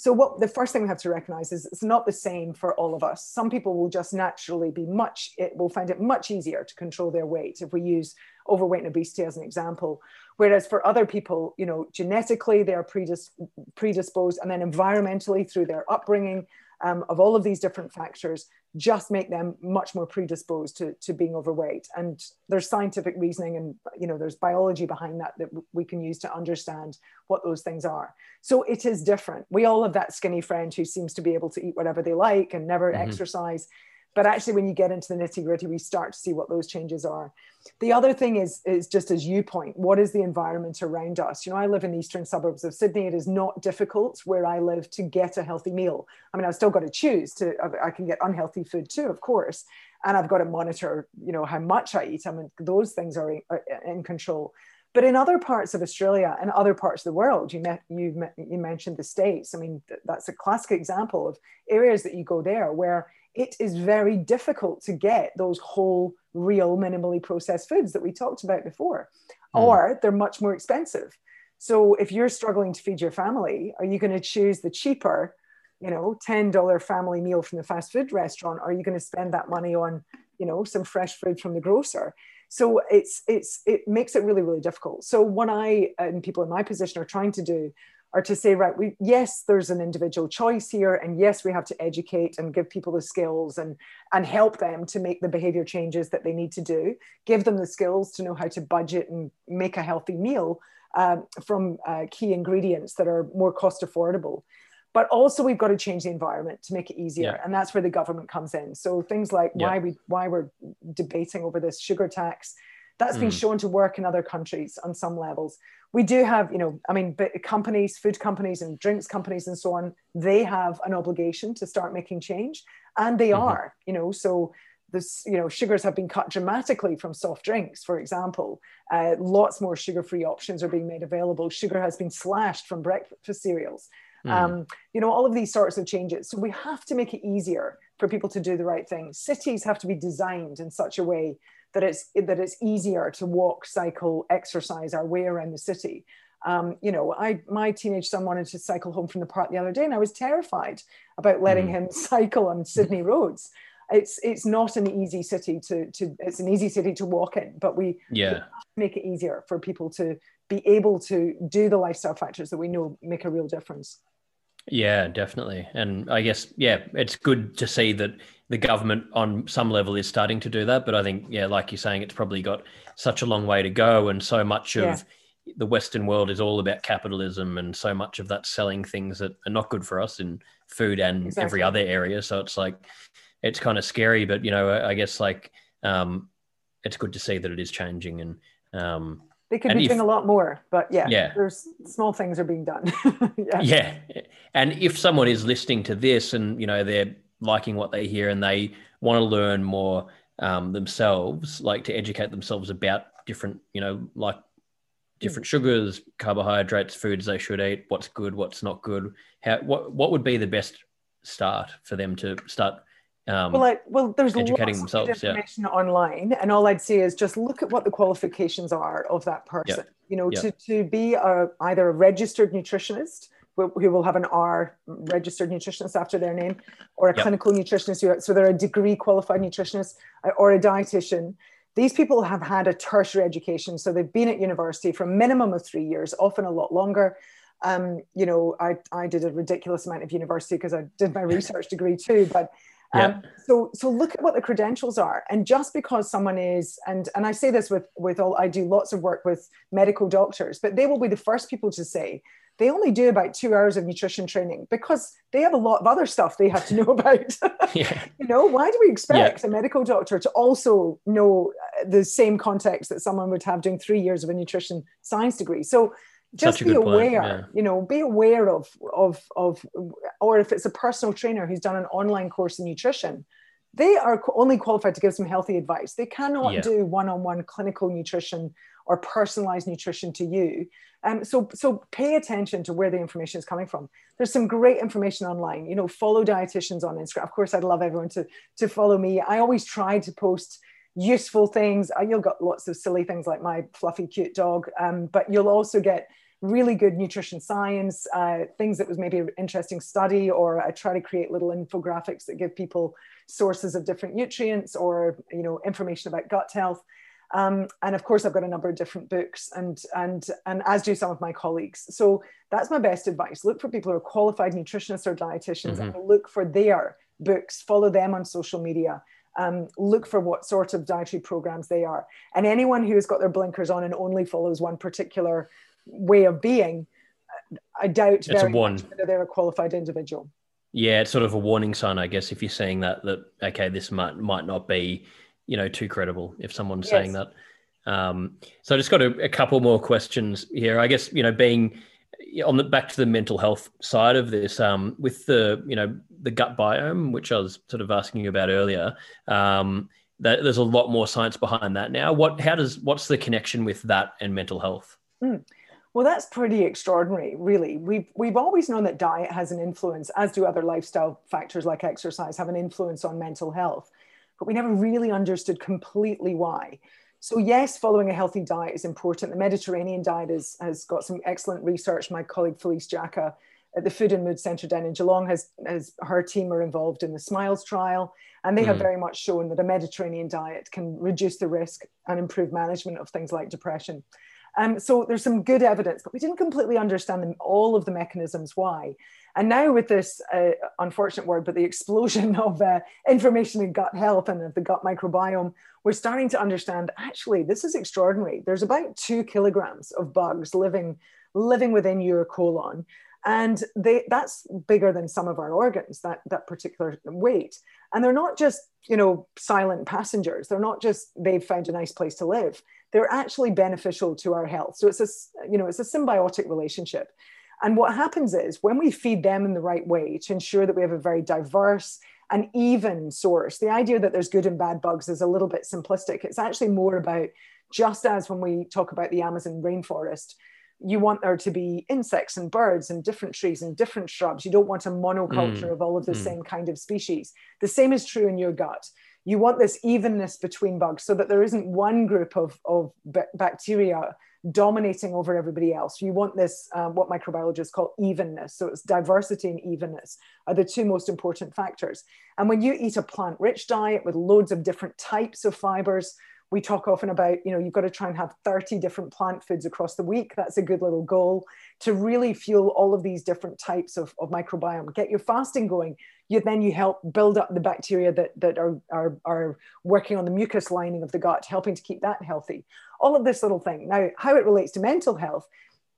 So what the first thing we have to recognize is it's not the same for all of us. Some people will just naturally be much, it will find it much easier to control their weight if we use overweight and obesity as an example. Whereas for other people, you know, genetically they're predis- predisposed and then environmentally through their upbringing um, of all of these different factors, just make them much more predisposed to, to being overweight. And there's scientific reasoning and you know there's biology behind that that we can use to understand what those things are. So it is different. We all have that skinny friend who seems to be able to eat whatever they like and never mm-hmm. exercise. But actually, when you get into the nitty gritty, we start to see what those changes are. The other thing is, is just as you point, what is the environment around us? You know, I live in the eastern suburbs of Sydney. It is not difficult where I live to get a healthy meal. I mean, I've still got to choose to, I can get unhealthy food too, of course. And I've got to monitor, you know, how much I eat. I mean, those things are in, are in control. But in other parts of Australia and other parts of the world, you, met, you, you mentioned the States. I mean, that's a classic example of areas that you go there where it is very difficult to get those whole, real, minimally processed foods that we talked about before, mm. or they're much more expensive. So if you're struggling to feed your family, are you going to choose the cheaper, you know, $10 family meal from the fast food restaurant? Or are you going to spend that money on, you know, some fresh food from the grocer? So it's it's it makes it really, really difficult. So what I and people in my position are trying to do are to say, right, we, yes, there's an individual choice here, and yes, we have to educate and give people the skills and, and help them to make the behavior changes that they need to do, give them the skills to know how to budget and make a healthy meal um, from uh, key ingredients that are more cost affordable. But also, we've got to change the environment to make it easier, yeah. and that's where the government comes in. So things like yeah. why we why we're debating over this sugar tax, that's mm. been shown to work in other countries on some levels we do have, you know, I mean, companies, food companies and drinks companies and so on, they have an obligation to start making change. And they mm-hmm. are, you know, so this, you know, sugars have been cut dramatically from soft drinks, for example. Uh, lots more sugar-free options are being made available. Sugar has been slashed from breakfast cereals. Mm. Um, you know, all of these sorts of changes. So we have to make it easier for people to do the right thing. Cities have to be designed in such a way that it's that it's easier to walk, cycle, exercise our way around the city. Um, you know, I my teenage son wanted to cycle home from the park the other day, and I was terrified about letting mm. him cycle on Sydney roads. It's it's not an easy city to to it's an easy city to walk in, but we yeah make it easier for people to be able to do the lifestyle factors that we know make a real difference. Yeah, definitely. And I guess, yeah, it's good to see that the government on some level is starting to do that. But I think, yeah, like you're saying, it's probably got such a long way to go. And so much of yeah. the Western world is all about capitalism. And so much of that selling things that are not good for us in food and exactly. every other area. So it's like, it's kind of scary. But, you know, I guess like um, it's good to see that it is changing. And, um, they could be if, doing a lot more, but yeah, yeah, there's small things are being done. yeah. yeah. And if someone is listening to this and, you know, they're liking what they hear and they want to learn more um, themselves, like to educate themselves about different, you know, like different mm. sugars, carbohydrates, foods they should eat, what's good, what's not good. How what what would be the best start for them to start um, well, I, well, there's educating lots themselves, of information yeah. online, and all I'd say is just look at what the qualifications are of that person. You know, to to be a, either a registered nutritionist who will have an R registered nutritionist after their name, or a clinical nutritionist, who, so they're a degree qualified nutritionist, uh, or a dietitian. These people have had a tertiary education, so they've been at university for a minimum of three years, often a lot longer. Um, you know, I, I did a ridiculous amount of university because I did my research degree too, but um, so so look at what the credentials are and just because someone is and and i say this with with all i do lots of work with medical doctors but they will be the first people to say they only do about two hours of nutrition training because they have a lot of other stuff they have to know about. yeah. You know, why do we expect yeah. a medical doctor to also know uh, the same context that someone would have doing three years of a nutrition science degree? So just be aware, yeah. you know, be aware of, of, of, or if it's a personal trainer who's done an online course in nutrition, they are only qualified to give some healthy advice. They cannot yeah. do one-on-one clinical nutrition or personalized nutrition to you. Um, so, so pay attention to where the information is coming from. There's some great information online. You know, follow dietitians on Instagram. Of course, I'd love everyone to to follow me. I always try to post useful things. Uh, you'll get lots of silly things like my fluffy, cute dog, um, but you'll also get really good nutrition science, uh, things that was maybe an interesting study, or I try to create little infographics that give people sources of different nutrients or you know information about gut health. Um, and of course, I've got a number of different books, and and and as do some of my colleagues. So that's my best advice: look for people who are qualified nutritionists or dietitians, mm-hmm. and look for their books. Follow them on social media. Um, look for what sort of dietary programs they are. And anyone who has got their blinkers on and only follows one particular way of being, I doubt it's very much whether they're a qualified individual. Yeah, it's sort of a warning sign, I guess, if you're saying that that okay, this might might not be you know too credible if someone's yes. saying that. Um, so I just got a, a, couple more questions here. I guess you know being on the back to the mental health side of this um, with the you know the gut biome, which I was sort of asking you about earlier. Um, that there's a lot more science behind that now. What how does what's the connection with that and mental health? Mm. Well, that's pretty extraordinary, really. We've, we've always known that diet has an influence, as do other lifestyle factors like exercise, have an influence on mental health but we never really understood completely why. So, yes, following a healthy diet is important. The Mediterranean diet is, has got some excellent research. My colleague Felice Jacka at the Food and Mood Centre down in Geelong has, has her team are involved in the SMILES trial, and they mm. have very much shown that a Mediterranean diet can reduce the risk and improve management of things like depression. Um, so there's some good evidence, but we didn't completely understand them, all of the mechanisms why. And now, with this uh, unfortunate word, but the explosion of uh, information in gut health and of the gut microbiome, we're starting to understand actually this is extraordinary. There's about two kilograms of bugs living living within your colon, and they, that's bigger than some of our organs. That that particular weight, and they're not just you know silent passengers. They're not just they've found a nice place to live. They're actually beneficial to our health. So it's a you know it's a symbiotic relationship. And what happens is when we feed them in the right way to ensure that we have a very diverse and even source, the idea that there's good and bad bugs is a little bit simplistic. It's actually more about just as when we talk about the Amazon rainforest, you want there to be insects and birds and different trees and different shrubs. You don't want a monoculture mm. of all of the mm. same kind of species. The same is true in your gut. You want this evenness between bugs so that there isn't one group of, of bacteria dominating over everybody else. You want this, um, what microbiologists call evenness. So it's diversity and evenness are the two most important factors. And when you eat a plant rich diet with loads of different types of fibers, we talk often about, you know, you've got to try and have 30 different plant foods across the week. That's a good little goal to really fuel all of these different types of, of microbiome. Get your fasting going. You, then you help build up the bacteria that, that are, are, are working on the mucus lining of the gut, helping to keep that healthy. All of this little thing. Now, how it relates to mental health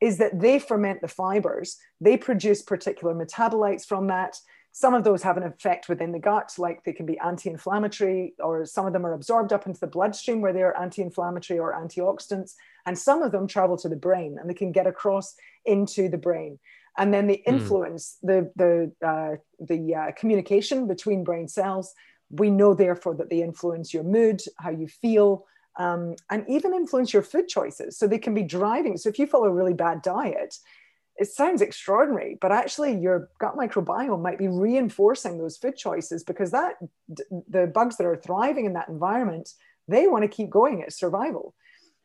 is that they ferment the fibers, they produce particular metabolites from that some of those have an effect within the gut, like they can be anti inflammatory, or some of them are absorbed up into the bloodstream where they're anti inflammatory or antioxidants. And some of them travel to the brain and they can get across into the brain. And then they hmm. influence mm. the, the, uh, the uh, communication between brain cells. We know, therefore, that they influence your mood, how you feel, um, and even influence your food choices. So they can be driving. So if you follow a really bad diet, it sounds extraordinary, but actually your gut microbiome might be reinforcing those food choices because that the bugs that are thriving in that environment, they want to keep going at survival.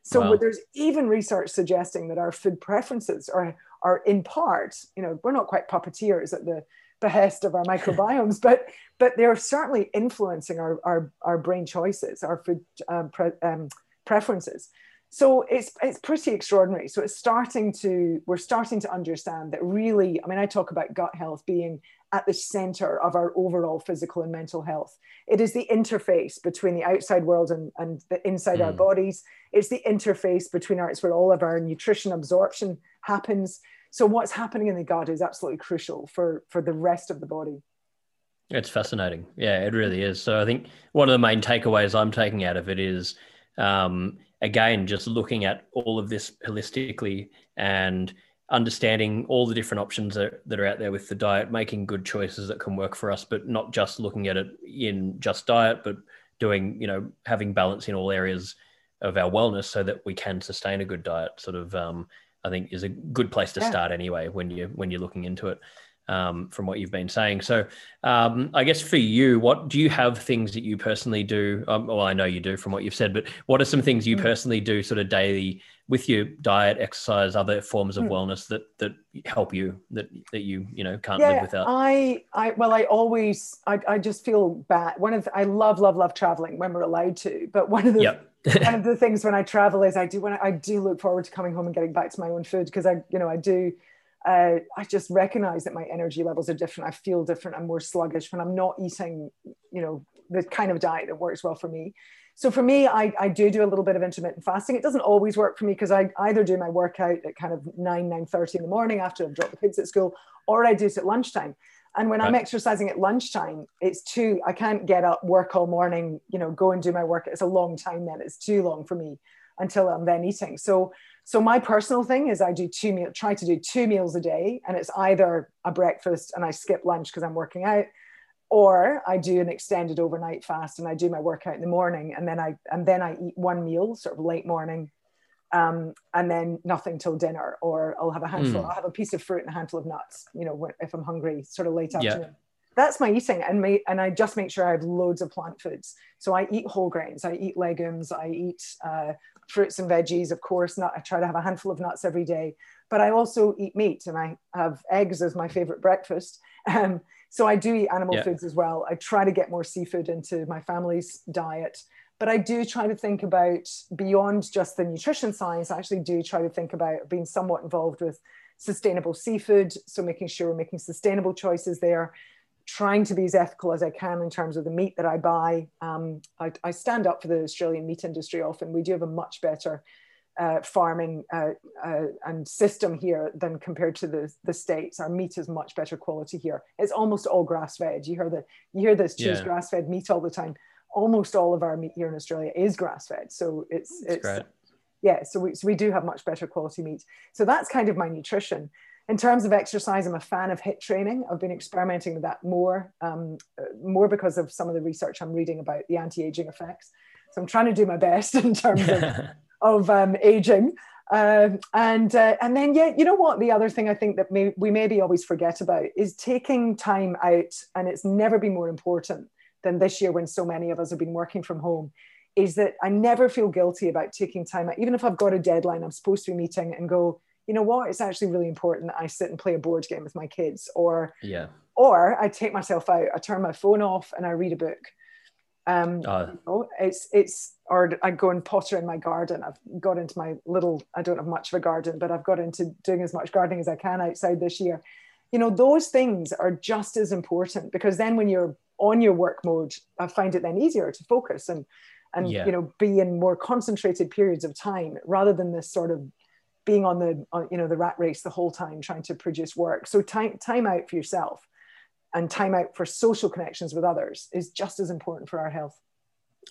So wow. there's even research suggesting that our food preferences are are in part, you know, we're not quite puppeteers at the behest of our microbiomes, but but they're certainly influencing our our, our brain choices, our food um, pre, um, preferences so it's it's pretty extraordinary. So it's starting to we're starting to understand that really i mean i talk about gut health being at the center of our overall physical and mental health. It is the interface between the outside world and, and the inside mm. our bodies. It's the interface between our it's where all of our nutrition absorption happens. So what's happening in the gut is absolutely crucial for for the rest of the body. It's fascinating. Yeah it really is. So i think one of the main takeaways i'm taking out of it is um, again, just looking at all of this holistically and understanding all the different options that, that are out there with the diet, making good choices that can work for us, but not just looking at it in just diet, but doing, you know, having balance in all areas of our wellness so that we can sustain a good diet sort of um, I think is a good place to yeah. start anyway when you when you're looking into it um, from what you've been saying. So, um, I guess for you, what do you have things that you personally do? Um, well, I know you do from what you've said, but what are some things you mm. personally do sort of daily with your diet, exercise, other forms of mm. wellness that that help you that that you you know can't yeah, live without? I I well, I always I, I just feel bad. One of the, I love love love traveling when we're allowed to, but one of the yep. one of the things when I travel is I do when I, I do look forward to coming home and getting back to my own food because I you know I do uh, I just recognize that my energy levels are different. I feel different. I'm more sluggish when I'm not eating, you know, the kind of diet that works well for me. So for me, I, I do do a little bit of intermittent fasting. It doesn't always work for me because I either do my workout at kind of 9, 9.30 in the morning after I've dropped the kids at school, or I do it at lunchtime. And when right. I'm exercising at lunchtime, it's too, I can't get up, work all morning, you know, go and do my work. It's a long time then. It's too long for me until I'm then eating. So so my personal thing is I do two meal, try to do two meals a day, and it's either a breakfast and I skip lunch because I'm working out, or I do an extended overnight fast and I do my workout in the morning, and then I and then I eat one meal, sort of late morning, um, and then nothing till dinner, or I'll have a handful, mm. I'll have a piece of fruit and a handful of nuts, you know, if I'm hungry, sort of late afternoon. Yeah. That's my eating, and my, and I just make sure I have loads of plant foods. So I eat whole grains, I eat legumes, I eat uh, fruits and veggies, of course. Not, I try to have a handful of nuts every day, but I also eat meat and I have eggs as my favorite breakfast. Um, so I do eat animal yeah. foods as well. I try to get more seafood into my family's diet, but I do try to think about beyond just the nutrition science. I actually do try to think about being somewhat involved with sustainable seafood. So making sure we're making sustainable choices there trying to be as ethical as I can in terms of the meat that I buy. Um, I, I, stand up for the Australian meat industry often. We do have a much better uh, farming uh, uh, and system here than compared to the, the States. Our meat is much better quality here. It's almost all grass fed. You hear, the, you hear this choose yeah. grass fed meat all the time. Almost all of our meat here in Australia is grass fed. So it's, that's it's, great. yeah, so we, so we do have much better quality meat. So that's kind of my nutrition in terms of exercise, I'm a fan of HIIT training. I've been experimenting with that more, um, uh, more because of some of the research I'm reading about the anti-aging effects. So I'm trying to do my best in terms of, of um, aging. Um, and uh, and then yeah, you know what? The other thing I think that may, we maybe always forget about is taking time out, and it's never been more important than this year when so many of us have been working from home. Is that I never feel guilty about taking time out, even if I've got a deadline I'm supposed to be meeting, and go, you know what it's actually really important that i sit and play a board game with my kids or yeah or i take myself out i turn my phone off and i read a book Um, uh, you know, it's it's or I go and potter in my garden. I've got into my little. I don't have much of a garden, but I've got into doing as much gardening as I can outside this year. You know, those things are just as important because then when you're on your work mode, I find it then easier to focus and and yeah. you know be in more concentrated periods of time rather than this sort of being on the on, you know the rat race the whole time trying to produce work. So time time out for yourself and time out for social connections with others is just as important for our health.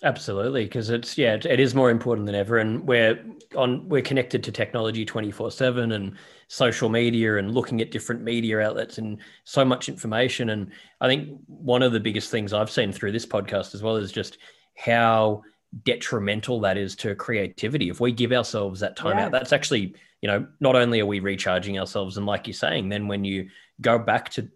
Absolutely, because it's yeah, it is more important than ever, and we're on we're connected to technology twenty four seven and social media and looking at different media outlets and so much information. And I think one of the biggest things I've seen through this podcast as well is just how detrimental that is to creativity. If we give ourselves that time yeah. out, that's actually you know not only are we recharging ourselves, and like you're saying, then when you go back to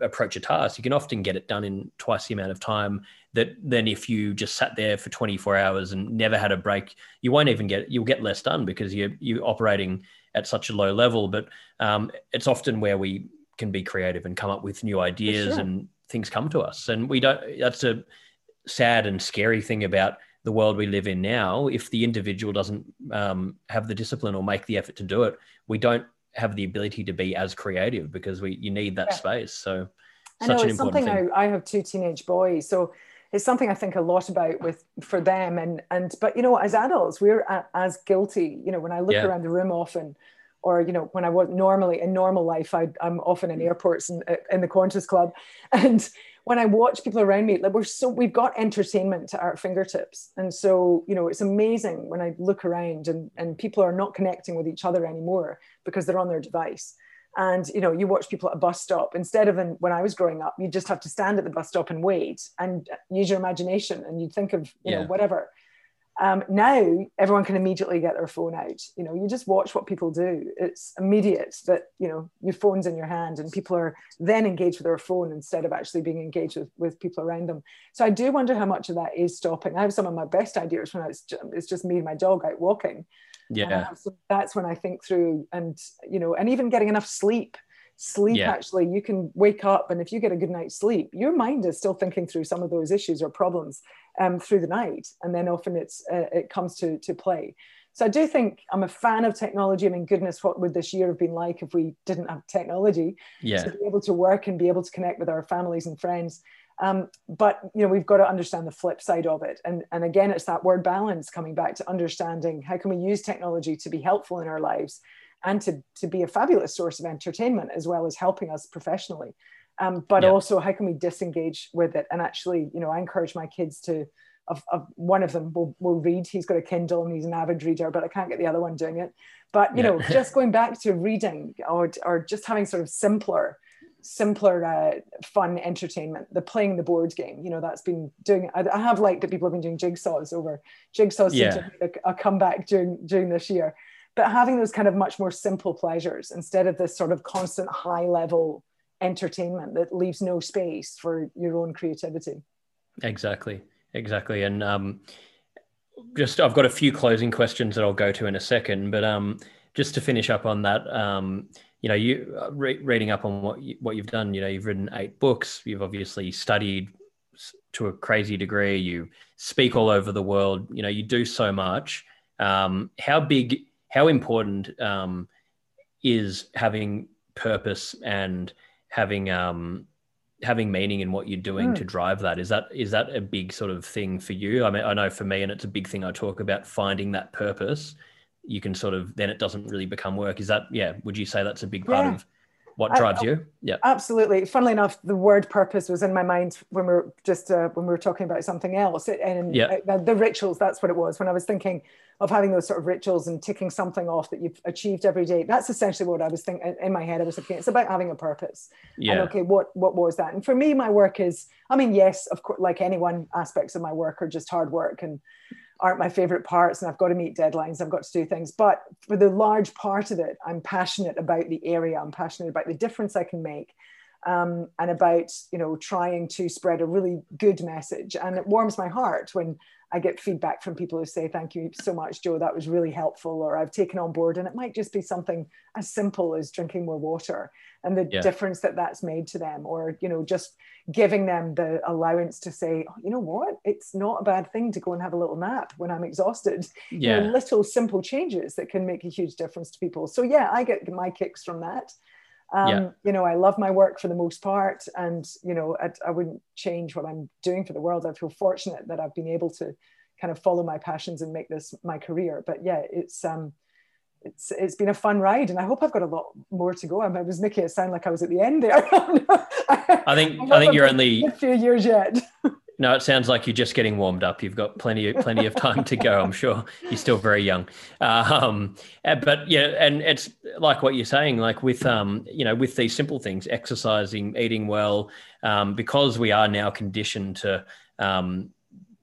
approach a task, you can often get it done in twice the amount of time that then if you just sat there for 24 hours and never had a break. You won't even get you'll get less done because you're you're operating at such a low level. But um, it's often where we can be creative and come up with new ideas sure. and things come to us. And we don't. That's a sad and scary thing about the world we live in now. If the individual doesn't um, have the discipline or make the effort to do it, we don't have the ability to be as creative because we you need that yeah. space. So I know it's something I, I have two teenage boys, so it's something I think a lot about with for them and and but you know as adults we're a, as guilty. You know when I look yeah. around the room often, or you know when I was normally in normal life I, I'm often in airports and in the Qantas Club, and when I watch people around me, like we're so we've got entertainment at our fingertips. And so, you know, it's amazing when I look around and, and people are not connecting with each other anymore because they're on their device. And you know, you watch people at a bus stop instead of in, when I was growing up, you just have to stand at the bus stop and wait and use your imagination and you'd think of, you yeah. know, whatever. Um, now everyone can immediately get their phone out. You know, you just watch what people do. It's immediate that you know your phone's in your hand, and people are then engaged with their phone instead of actually being engaged with, with people around them. So I do wonder how much of that is stopping. I have some of my best ideas when it's just, it's just me and my dog out walking. Yeah, so that's when I think through, and you know, and even getting enough sleep sleep yeah. actually you can wake up and if you get a good night's sleep your mind is still thinking through some of those issues or problems um, through the night and then often it's uh, it comes to to play. So i do think i'm a fan of technology. I mean goodness what would this year have been like if we didn't have technology? Yeah. to be able to work and be able to connect with our families and friends. Um, but you know we've got to understand the flip side of it. And and again it's that word balance coming back to understanding how can we use technology to be helpful in our lives and to, to be a fabulous source of entertainment as well as helping us professionally. Um, but also, how can we disengage with it? And actually, you know, I encourage my kids to. Of, of one of them will, will read. He's got a Kindle and he's an avid reader, but I can't get the other one doing it. But you yeah. know, just going back to reading or or just having sort of simpler simpler uh, fun entertainment the playing the board game you know that's been doing I, I have liked that people have been doing jigsaws over jigsaws yeah. a, a comeback during during this year but having those kind of much more simple pleasures instead of this sort of constant high level entertainment that leaves no space for your own creativity. Exactly. Exactly. And um, just i've got a few closing questions that i'll go to in a second but um, just to finish up on that um, you know you uh, re- reading up on what you, what you've done you know you've written eight books. You've obviously studied to a crazy degree. You speak all over the world. You know you do so much. Um, how big how important um, is having purpose and having um, having meaning in what you're doing mm. to drive that is that is that a big sort of thing for you i mean i know for me and it's a big thing i talk about finding that purpose you can sort of then it doesn't really become work is that yeah would you say that's a big part yeah. of what drives I, you? Yeah. absolutely. Funnily enough the word purpose was in my mind when we are just uh, when we were talking about something else. And yeah. Uh, the rituals that's what it was. When i was thinking of having those sort of rituals and ticking something off that you've achieved every day that's essentially what i was thinking in my head i was thinking it's about having a purpose. Yeah. and okay what what was that? And for me my work is i mean yes of course like anyone aspects of my work are just hard work and aren't my favorite parts and I've got to meet deadlines, I've got to do things. But for the large part of it, I'm passionate about the area, I'm passionate about the difference I can make. Um, and about you know trying to spread a really good message and it warms my heart when I get feedback from people who say, Thank you so much, Jo, that was really helpful, or I've taken on board. And it might just be something as simple as drinking more water and the yeah. difference that that's made to them, or, you know, just giving them the allowance to say, oh, You know what? It's not a bad thing to go and have a little nap when I'm exhausted. Yeah. You know, little simple changes that can make a huge difference to people. So, yeah, I get my kicks from that. Um, yeah. You know, I love my work for the most part, and you know, I, I, wouldn't change what I'm doing for the world. I feel fortunate that I've been able to kind of follow my passions and make this my career. But yeah, it's um, it's it's been a fun ride, and I hope I've got a lot more to go. I was making it sound like I was at the end there. I think I think you're only a few years yet. No, it sounds like you're just getting warmed up. You've got plenty of plenty of time to go. I'm sure you're still very young, um, uh, but yeah, and it's like what you're saying, like with um, you know, with these simple things, exercising, eating well, um, because we are now conditioned to um,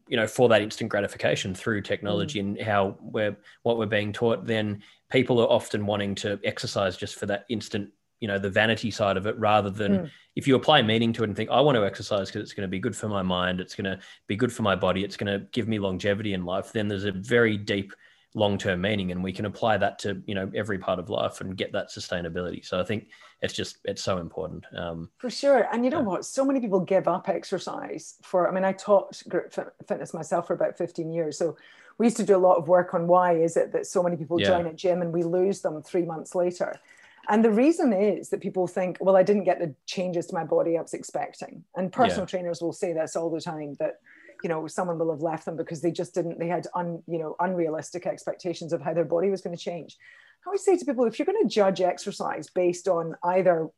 you know, for that instant gratification through technology mm. and how we're what we're being taught, then people are often wanting to exercise just for that instant you know the vanity side of it rather than mm. if you apply meaning to it and think i want to exercise because it's going to be good for my mind it's going to be good for my body it's going to give me longevity in life then there's a very deep long-term meaning and we can apply that to you know every part of life and get that sustainability. So i think it's just it's so important um, for sure. And you know what? So many people give up exercise for i mean i taught group fitness myself for about 15 years. So we used to do a lot of work on why is it that so many people yeah. join a gym and we lose them three months later and the reason is that people think, well, I didn't get the changes to my body I was expecting. And personal yeah. trainers will say this all the time that, you know, someone will have left them because they just didn't, they had un, you know, unrealistic expectations of how their body was going to change. I always say to people, if you're going to judge exercise based on either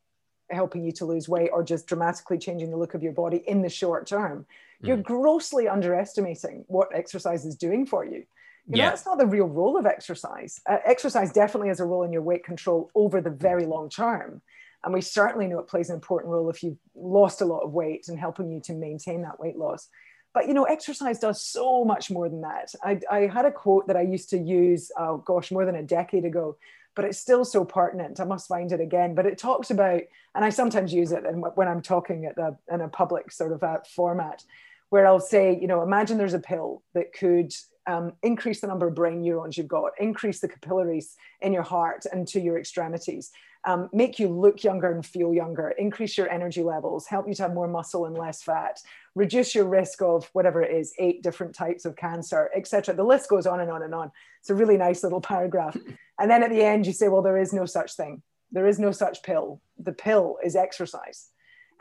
helping you to lose weight or just dramatically changing the look of your body in the short term, mm. you're grossly underestimating what exercise is doing for you. You know, yeah. that's not the real role of exercise. Uh, exercise definitely has a role in your weight control over the very long term. And we certainly know it plays an important role if you've lost a lot of weight and helping you to maintain that weight loss. But you know, exercise does so much more than that. I, I had a quote that I used to use, oh gosh, more than a decade ago, but it's still so pertinent. I must find it again. But it talks about, and I sometimes use it when I'm talking at the in a public sort of uh, format, where I'll say, you know, imagine there's a pill that could um, increase the number of brain neurons you've got, increase the capillaries in your heart and to your extremities, um, make you look younger and feel younger, increase your energy levels, help you to have more muscle and less fat, reduce your risk of whatever it is, eight different types of cancer, etc. The list goes on and on and on. It's a really nice little paragraph. And then at the end, you say, well, there is no such thing. There is no such pill. The pill is exercise.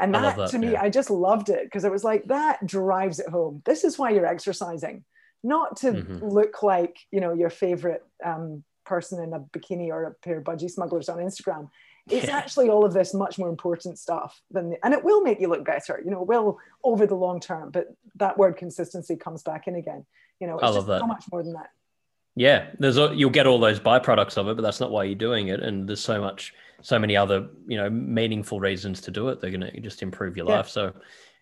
And that, that to me, yeah. I just loved it because it was like that drives it home. This is why you're exercising not to mm-hmm. look like you know your favorite um, person in a bikini or a pair of budgie smugglers on Instagram. It's yeah. actually all of this much more important stuff than, the, and it will make you look better. You know, will over the long term. But that word consistency comes back in again. You know, it's I love that. so much more than that. Yeah, there's you'll get all those byproducts of it, but that's not why you're doing it. And there's so much, so many other you know meaningful reasons to do it. They're going to just improve your yeah. life. So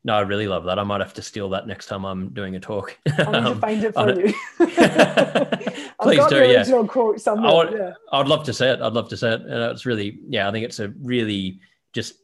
no, I really love that. I might have to steal that next time I'm doing a talk. I need to find it for you. Please do. The original yeah. quote somewhere. I would, yeah. I would love to say it. I'd love to say it. And it's really, yeah, I think it's a really just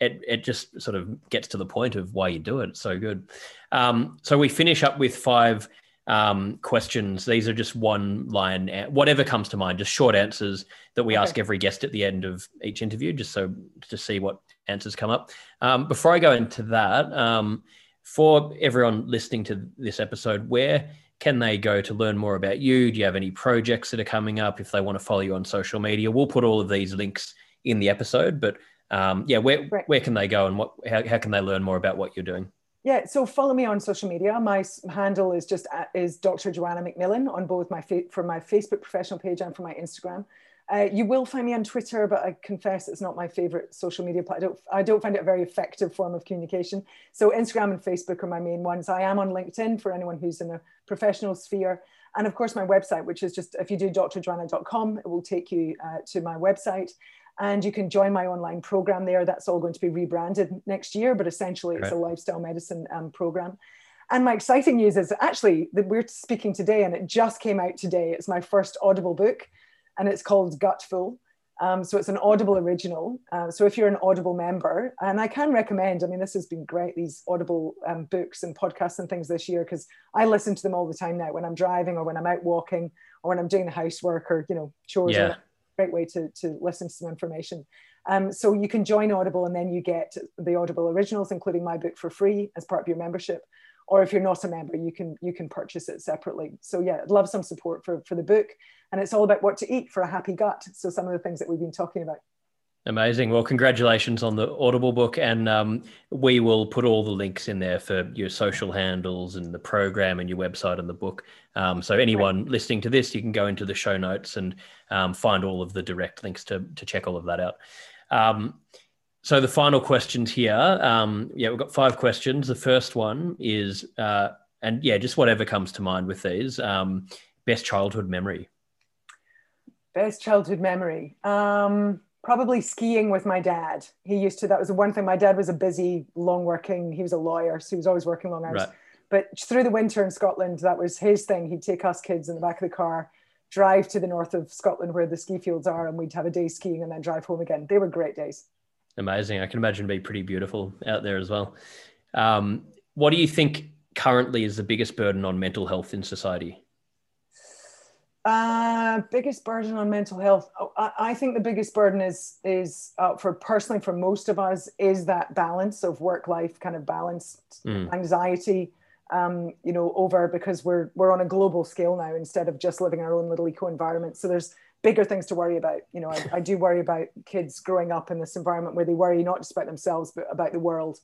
it it just sort of gets to the point of why you do it. It's so good. Um, so we finish up with five um, questions. These are just one line, whatever comes to mind, just short answers that we okay. ask every guest at the end of each interview, just so to see what answers come up. Um, before I go into that, um, for everyone listening to this episode, where can they go to learn more about you? Do you have any projects that are coming up? If they want to follow you on social media, we'll put all of these links in the episode. But um, yeah, where right. where can they go and what how, how can they learn more about what you're doing? Yeah, so follow me on social media. My handle is just is Dr. Joanna McMillan on both my fa- for my Facebook professional page and for my Instagram. Uh, you will find me on Twitter, but I confess it's not my favorite social media. I don't, I don't find it a very effective form of communication. So Instagram and Facebook are my main ones. I am on LinkedIn for anyone who's in a professional sphere. And of course, my website, which is just, if you do drjoanna.com, it will take you uh, to my website. And you can join my online program there. That's all going to be rebranded next year, but essentially it's right. a lifestyle medicine um, program. And my exciting news is actually that we're speaking today, and it just came out today. It's my first Audible book and it's called Gutful. Um, so it's an Audible original. Uh, so if you're an Audible member, and I can recommend, I mean, this has been great, these Audible um, books and podcasts and things this year, because I listen to them all the time now when I'm driving or when I'm out walking or when I'm doing the housework or, you know, chores. Yeah. great way to, to listen to some information. Um, so you can join Audible and then you get the Audible originals, including my book for free as part of your membership. Or if you're not a member, you can you can purchase it separately. So yeah, I'd love some support for, for the book. And it's all about what to eat for a happy gut. So some of the things that we've been talking about. Amazing. Well, congratulations on the Audible book. And um, we will put all the links in there for your social handles and the program and your website and the book. Um, so, anyone listening to this, you can go into the show notes and um, find all of the direct links to, to check all of that out. So the final questions here. Um, yeah, we've got five questions. The first one is, uh, and yeah, just whatever comes to mind with these. Um, best childhood memory. Best childhood memory. Um, probably skiing with my dad. He used to. That was the one thing. My dad was a busy, long working. He was a lawyer, so he was always working long hours. Right. But through the winter in Scotland, that was his thing. He'd take us kids in the back of the car drive to the north of Scotland where the ski fields are, and we'd have a day skiing and then drive home again. They were great days. Amazing. I can imagine it'd be pretty beautiful out there as well. Um, what do you think currently is the biggest burden on mental health in society? Uh, biggest burden on mental health. Oh, I, I, think the biggest burden is is uh, for personally for most of us is that balance of work life kind of balance, mm. anxiety, um, you know, over because we're we're on a global scale now instead of just living our own little eco environment. So there's bigger things to worry about. You know, I, I, do worry about kids growing up in this environment where they worry not just about themselves but about the world.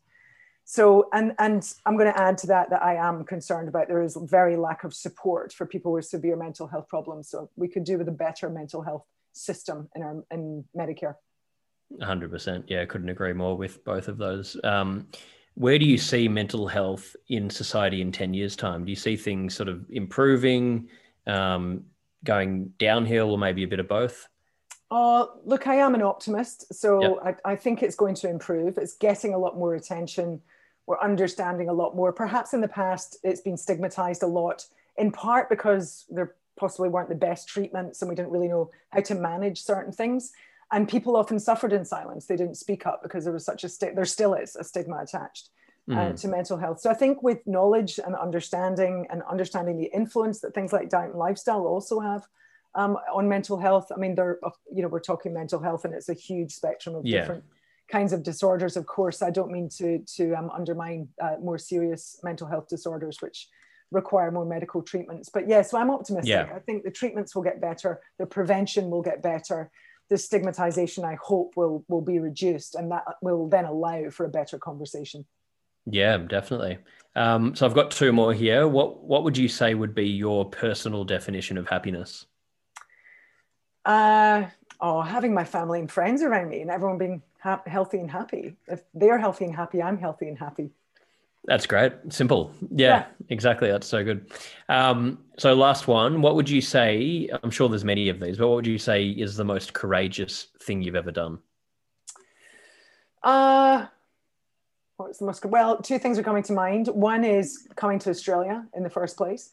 So, and and I'm going to add to that that I am concerned about there is very lack of support for people with severe mental health problems. So we could do with a better mental health system in our in Medicare. 100%. Yeah, I couldn't agree more with both of those. Um, where do you see mental health in society in 10 years' time? Do you see things sort of improving, um, going downhill, or maybe a bit of both? Uh, look, I am an optimist. So yep. I, I, think it's going to improve. It's getting a lot more attention. We're understanding a lot more. Perhaps in the past, it's been stigmatized a lot, in part because there possibly weren't the best treatments and we didn't really know how to manage certain things and people often suffered in silence they didn't speak up because there was such a st- there still is a stigma attached uh, mm. to mental health. So i think with knowledge and understanding and understanding the influence that things like diet and lifestyle also have um, on mental health i mean they're you know we're talking mental health and it's a huge spectrum of yeah. different kinds of disorders. Of course i don't mean to to um, undermine uh, more serious mental health disorders which require more medical treatments. But yeah so i'm optimistic. Yeah. i think the treatments will get better. The prevention will get better. The stigmatization i hope will will be reduced and that will then allow for a better conversation yeah definitely um, so i've got two more here what what would you say would be your personal definition of happiness uh, oh having my family and friends around me and everyone being ha- healthy and happy if they're healthy and happy i'm healthy and happy that's great. Simple. Yeah, yeah, exactly. That's so good. Um, so, last one. What would you say? I'm sure there's many of these, but what would you say is the most courageous thing you've ever done? Uh, what's the most? Well, two things are coming to mind. One is coming to Australia in the first place.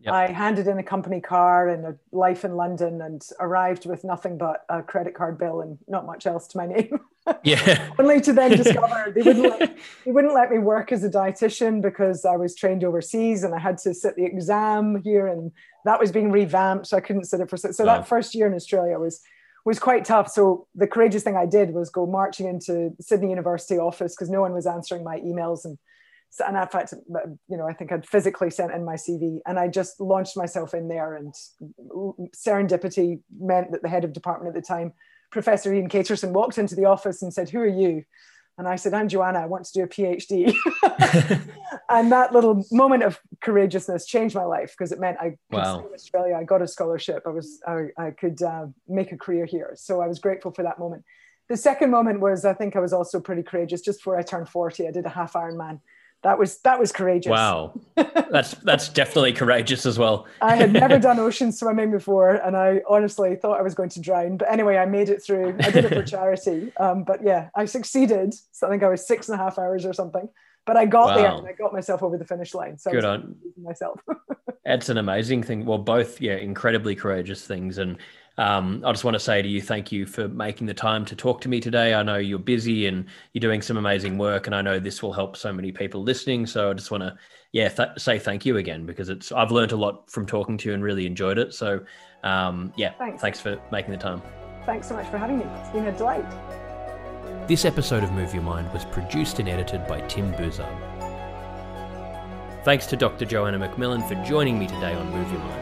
Yep. I handed in a company car and a life in London and arrived with nothing but a credit card bill and not much else to my name. Yeah. Only to then discover they wouldn't let, they wouldn't let me work as a dietitian because I was trained overseas and I had to sit the exam here and that was being revamped. So I couldn't sit it for so wow. that first year in Australia was was quite tough. So the courageous thing I did was go marching into Sydney University office because no one was answering my emails and and in fact, you know, I think I'd physically sent in my CV and I just launched myself in there. And serendipity meant that the head of department at the time, Professor Ian Caterson, walked into the office and said, Who are you? And I said, I'm Joanna, I want to do a PhD. and that little moment of courageousness changed my life because it meant I could wow. stay in Australia. I got a scholarship. I was I, I could uh, make a career here. So I was grateful for that moment. The second moment was I think I was also pretty courageous. Just before I turned 40, I did a half Ironman that was that was courageous. Wow, that's that's definitely courageous as well. I had never done ocean swimming before, and I honestly thought I was going to drown. But anyway, I made it through. I did it for charity, um, but yeah, I succeeded. So I think I was six and a half hours or something. But I got wow. there and I got myself over the finish line. So good on myself. that's an amazing thing. Well, both yeah, incredibly courageous things, and um, I just want to say to you, thank you for making the time to talk to me today. I know you're busy and you're doing some amazing work, and I know this will help so many people listening. So I just want to, yeah, th- say thank you again because it's I've learned a lot from talking to you and really enjoyed it. So, um, yeah, thanks. thanks for making the time. Thanks so much for having me. It's been a delight. This episode of Move Your Mind was produced and edited by Tim Buzard. Thanks to Dr. Joanna McMillan for joining me today on Move Your Mind.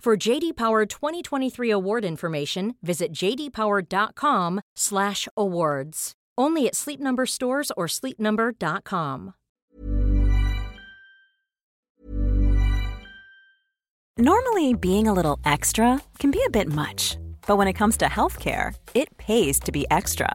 For JD Power 2023 award information, visit jdpower.com/awards. Only at Sleep Number stores or sleepnumber.com. Normally, being a little extra can be a bit much, but when it comes to healthcare, it pays to be extra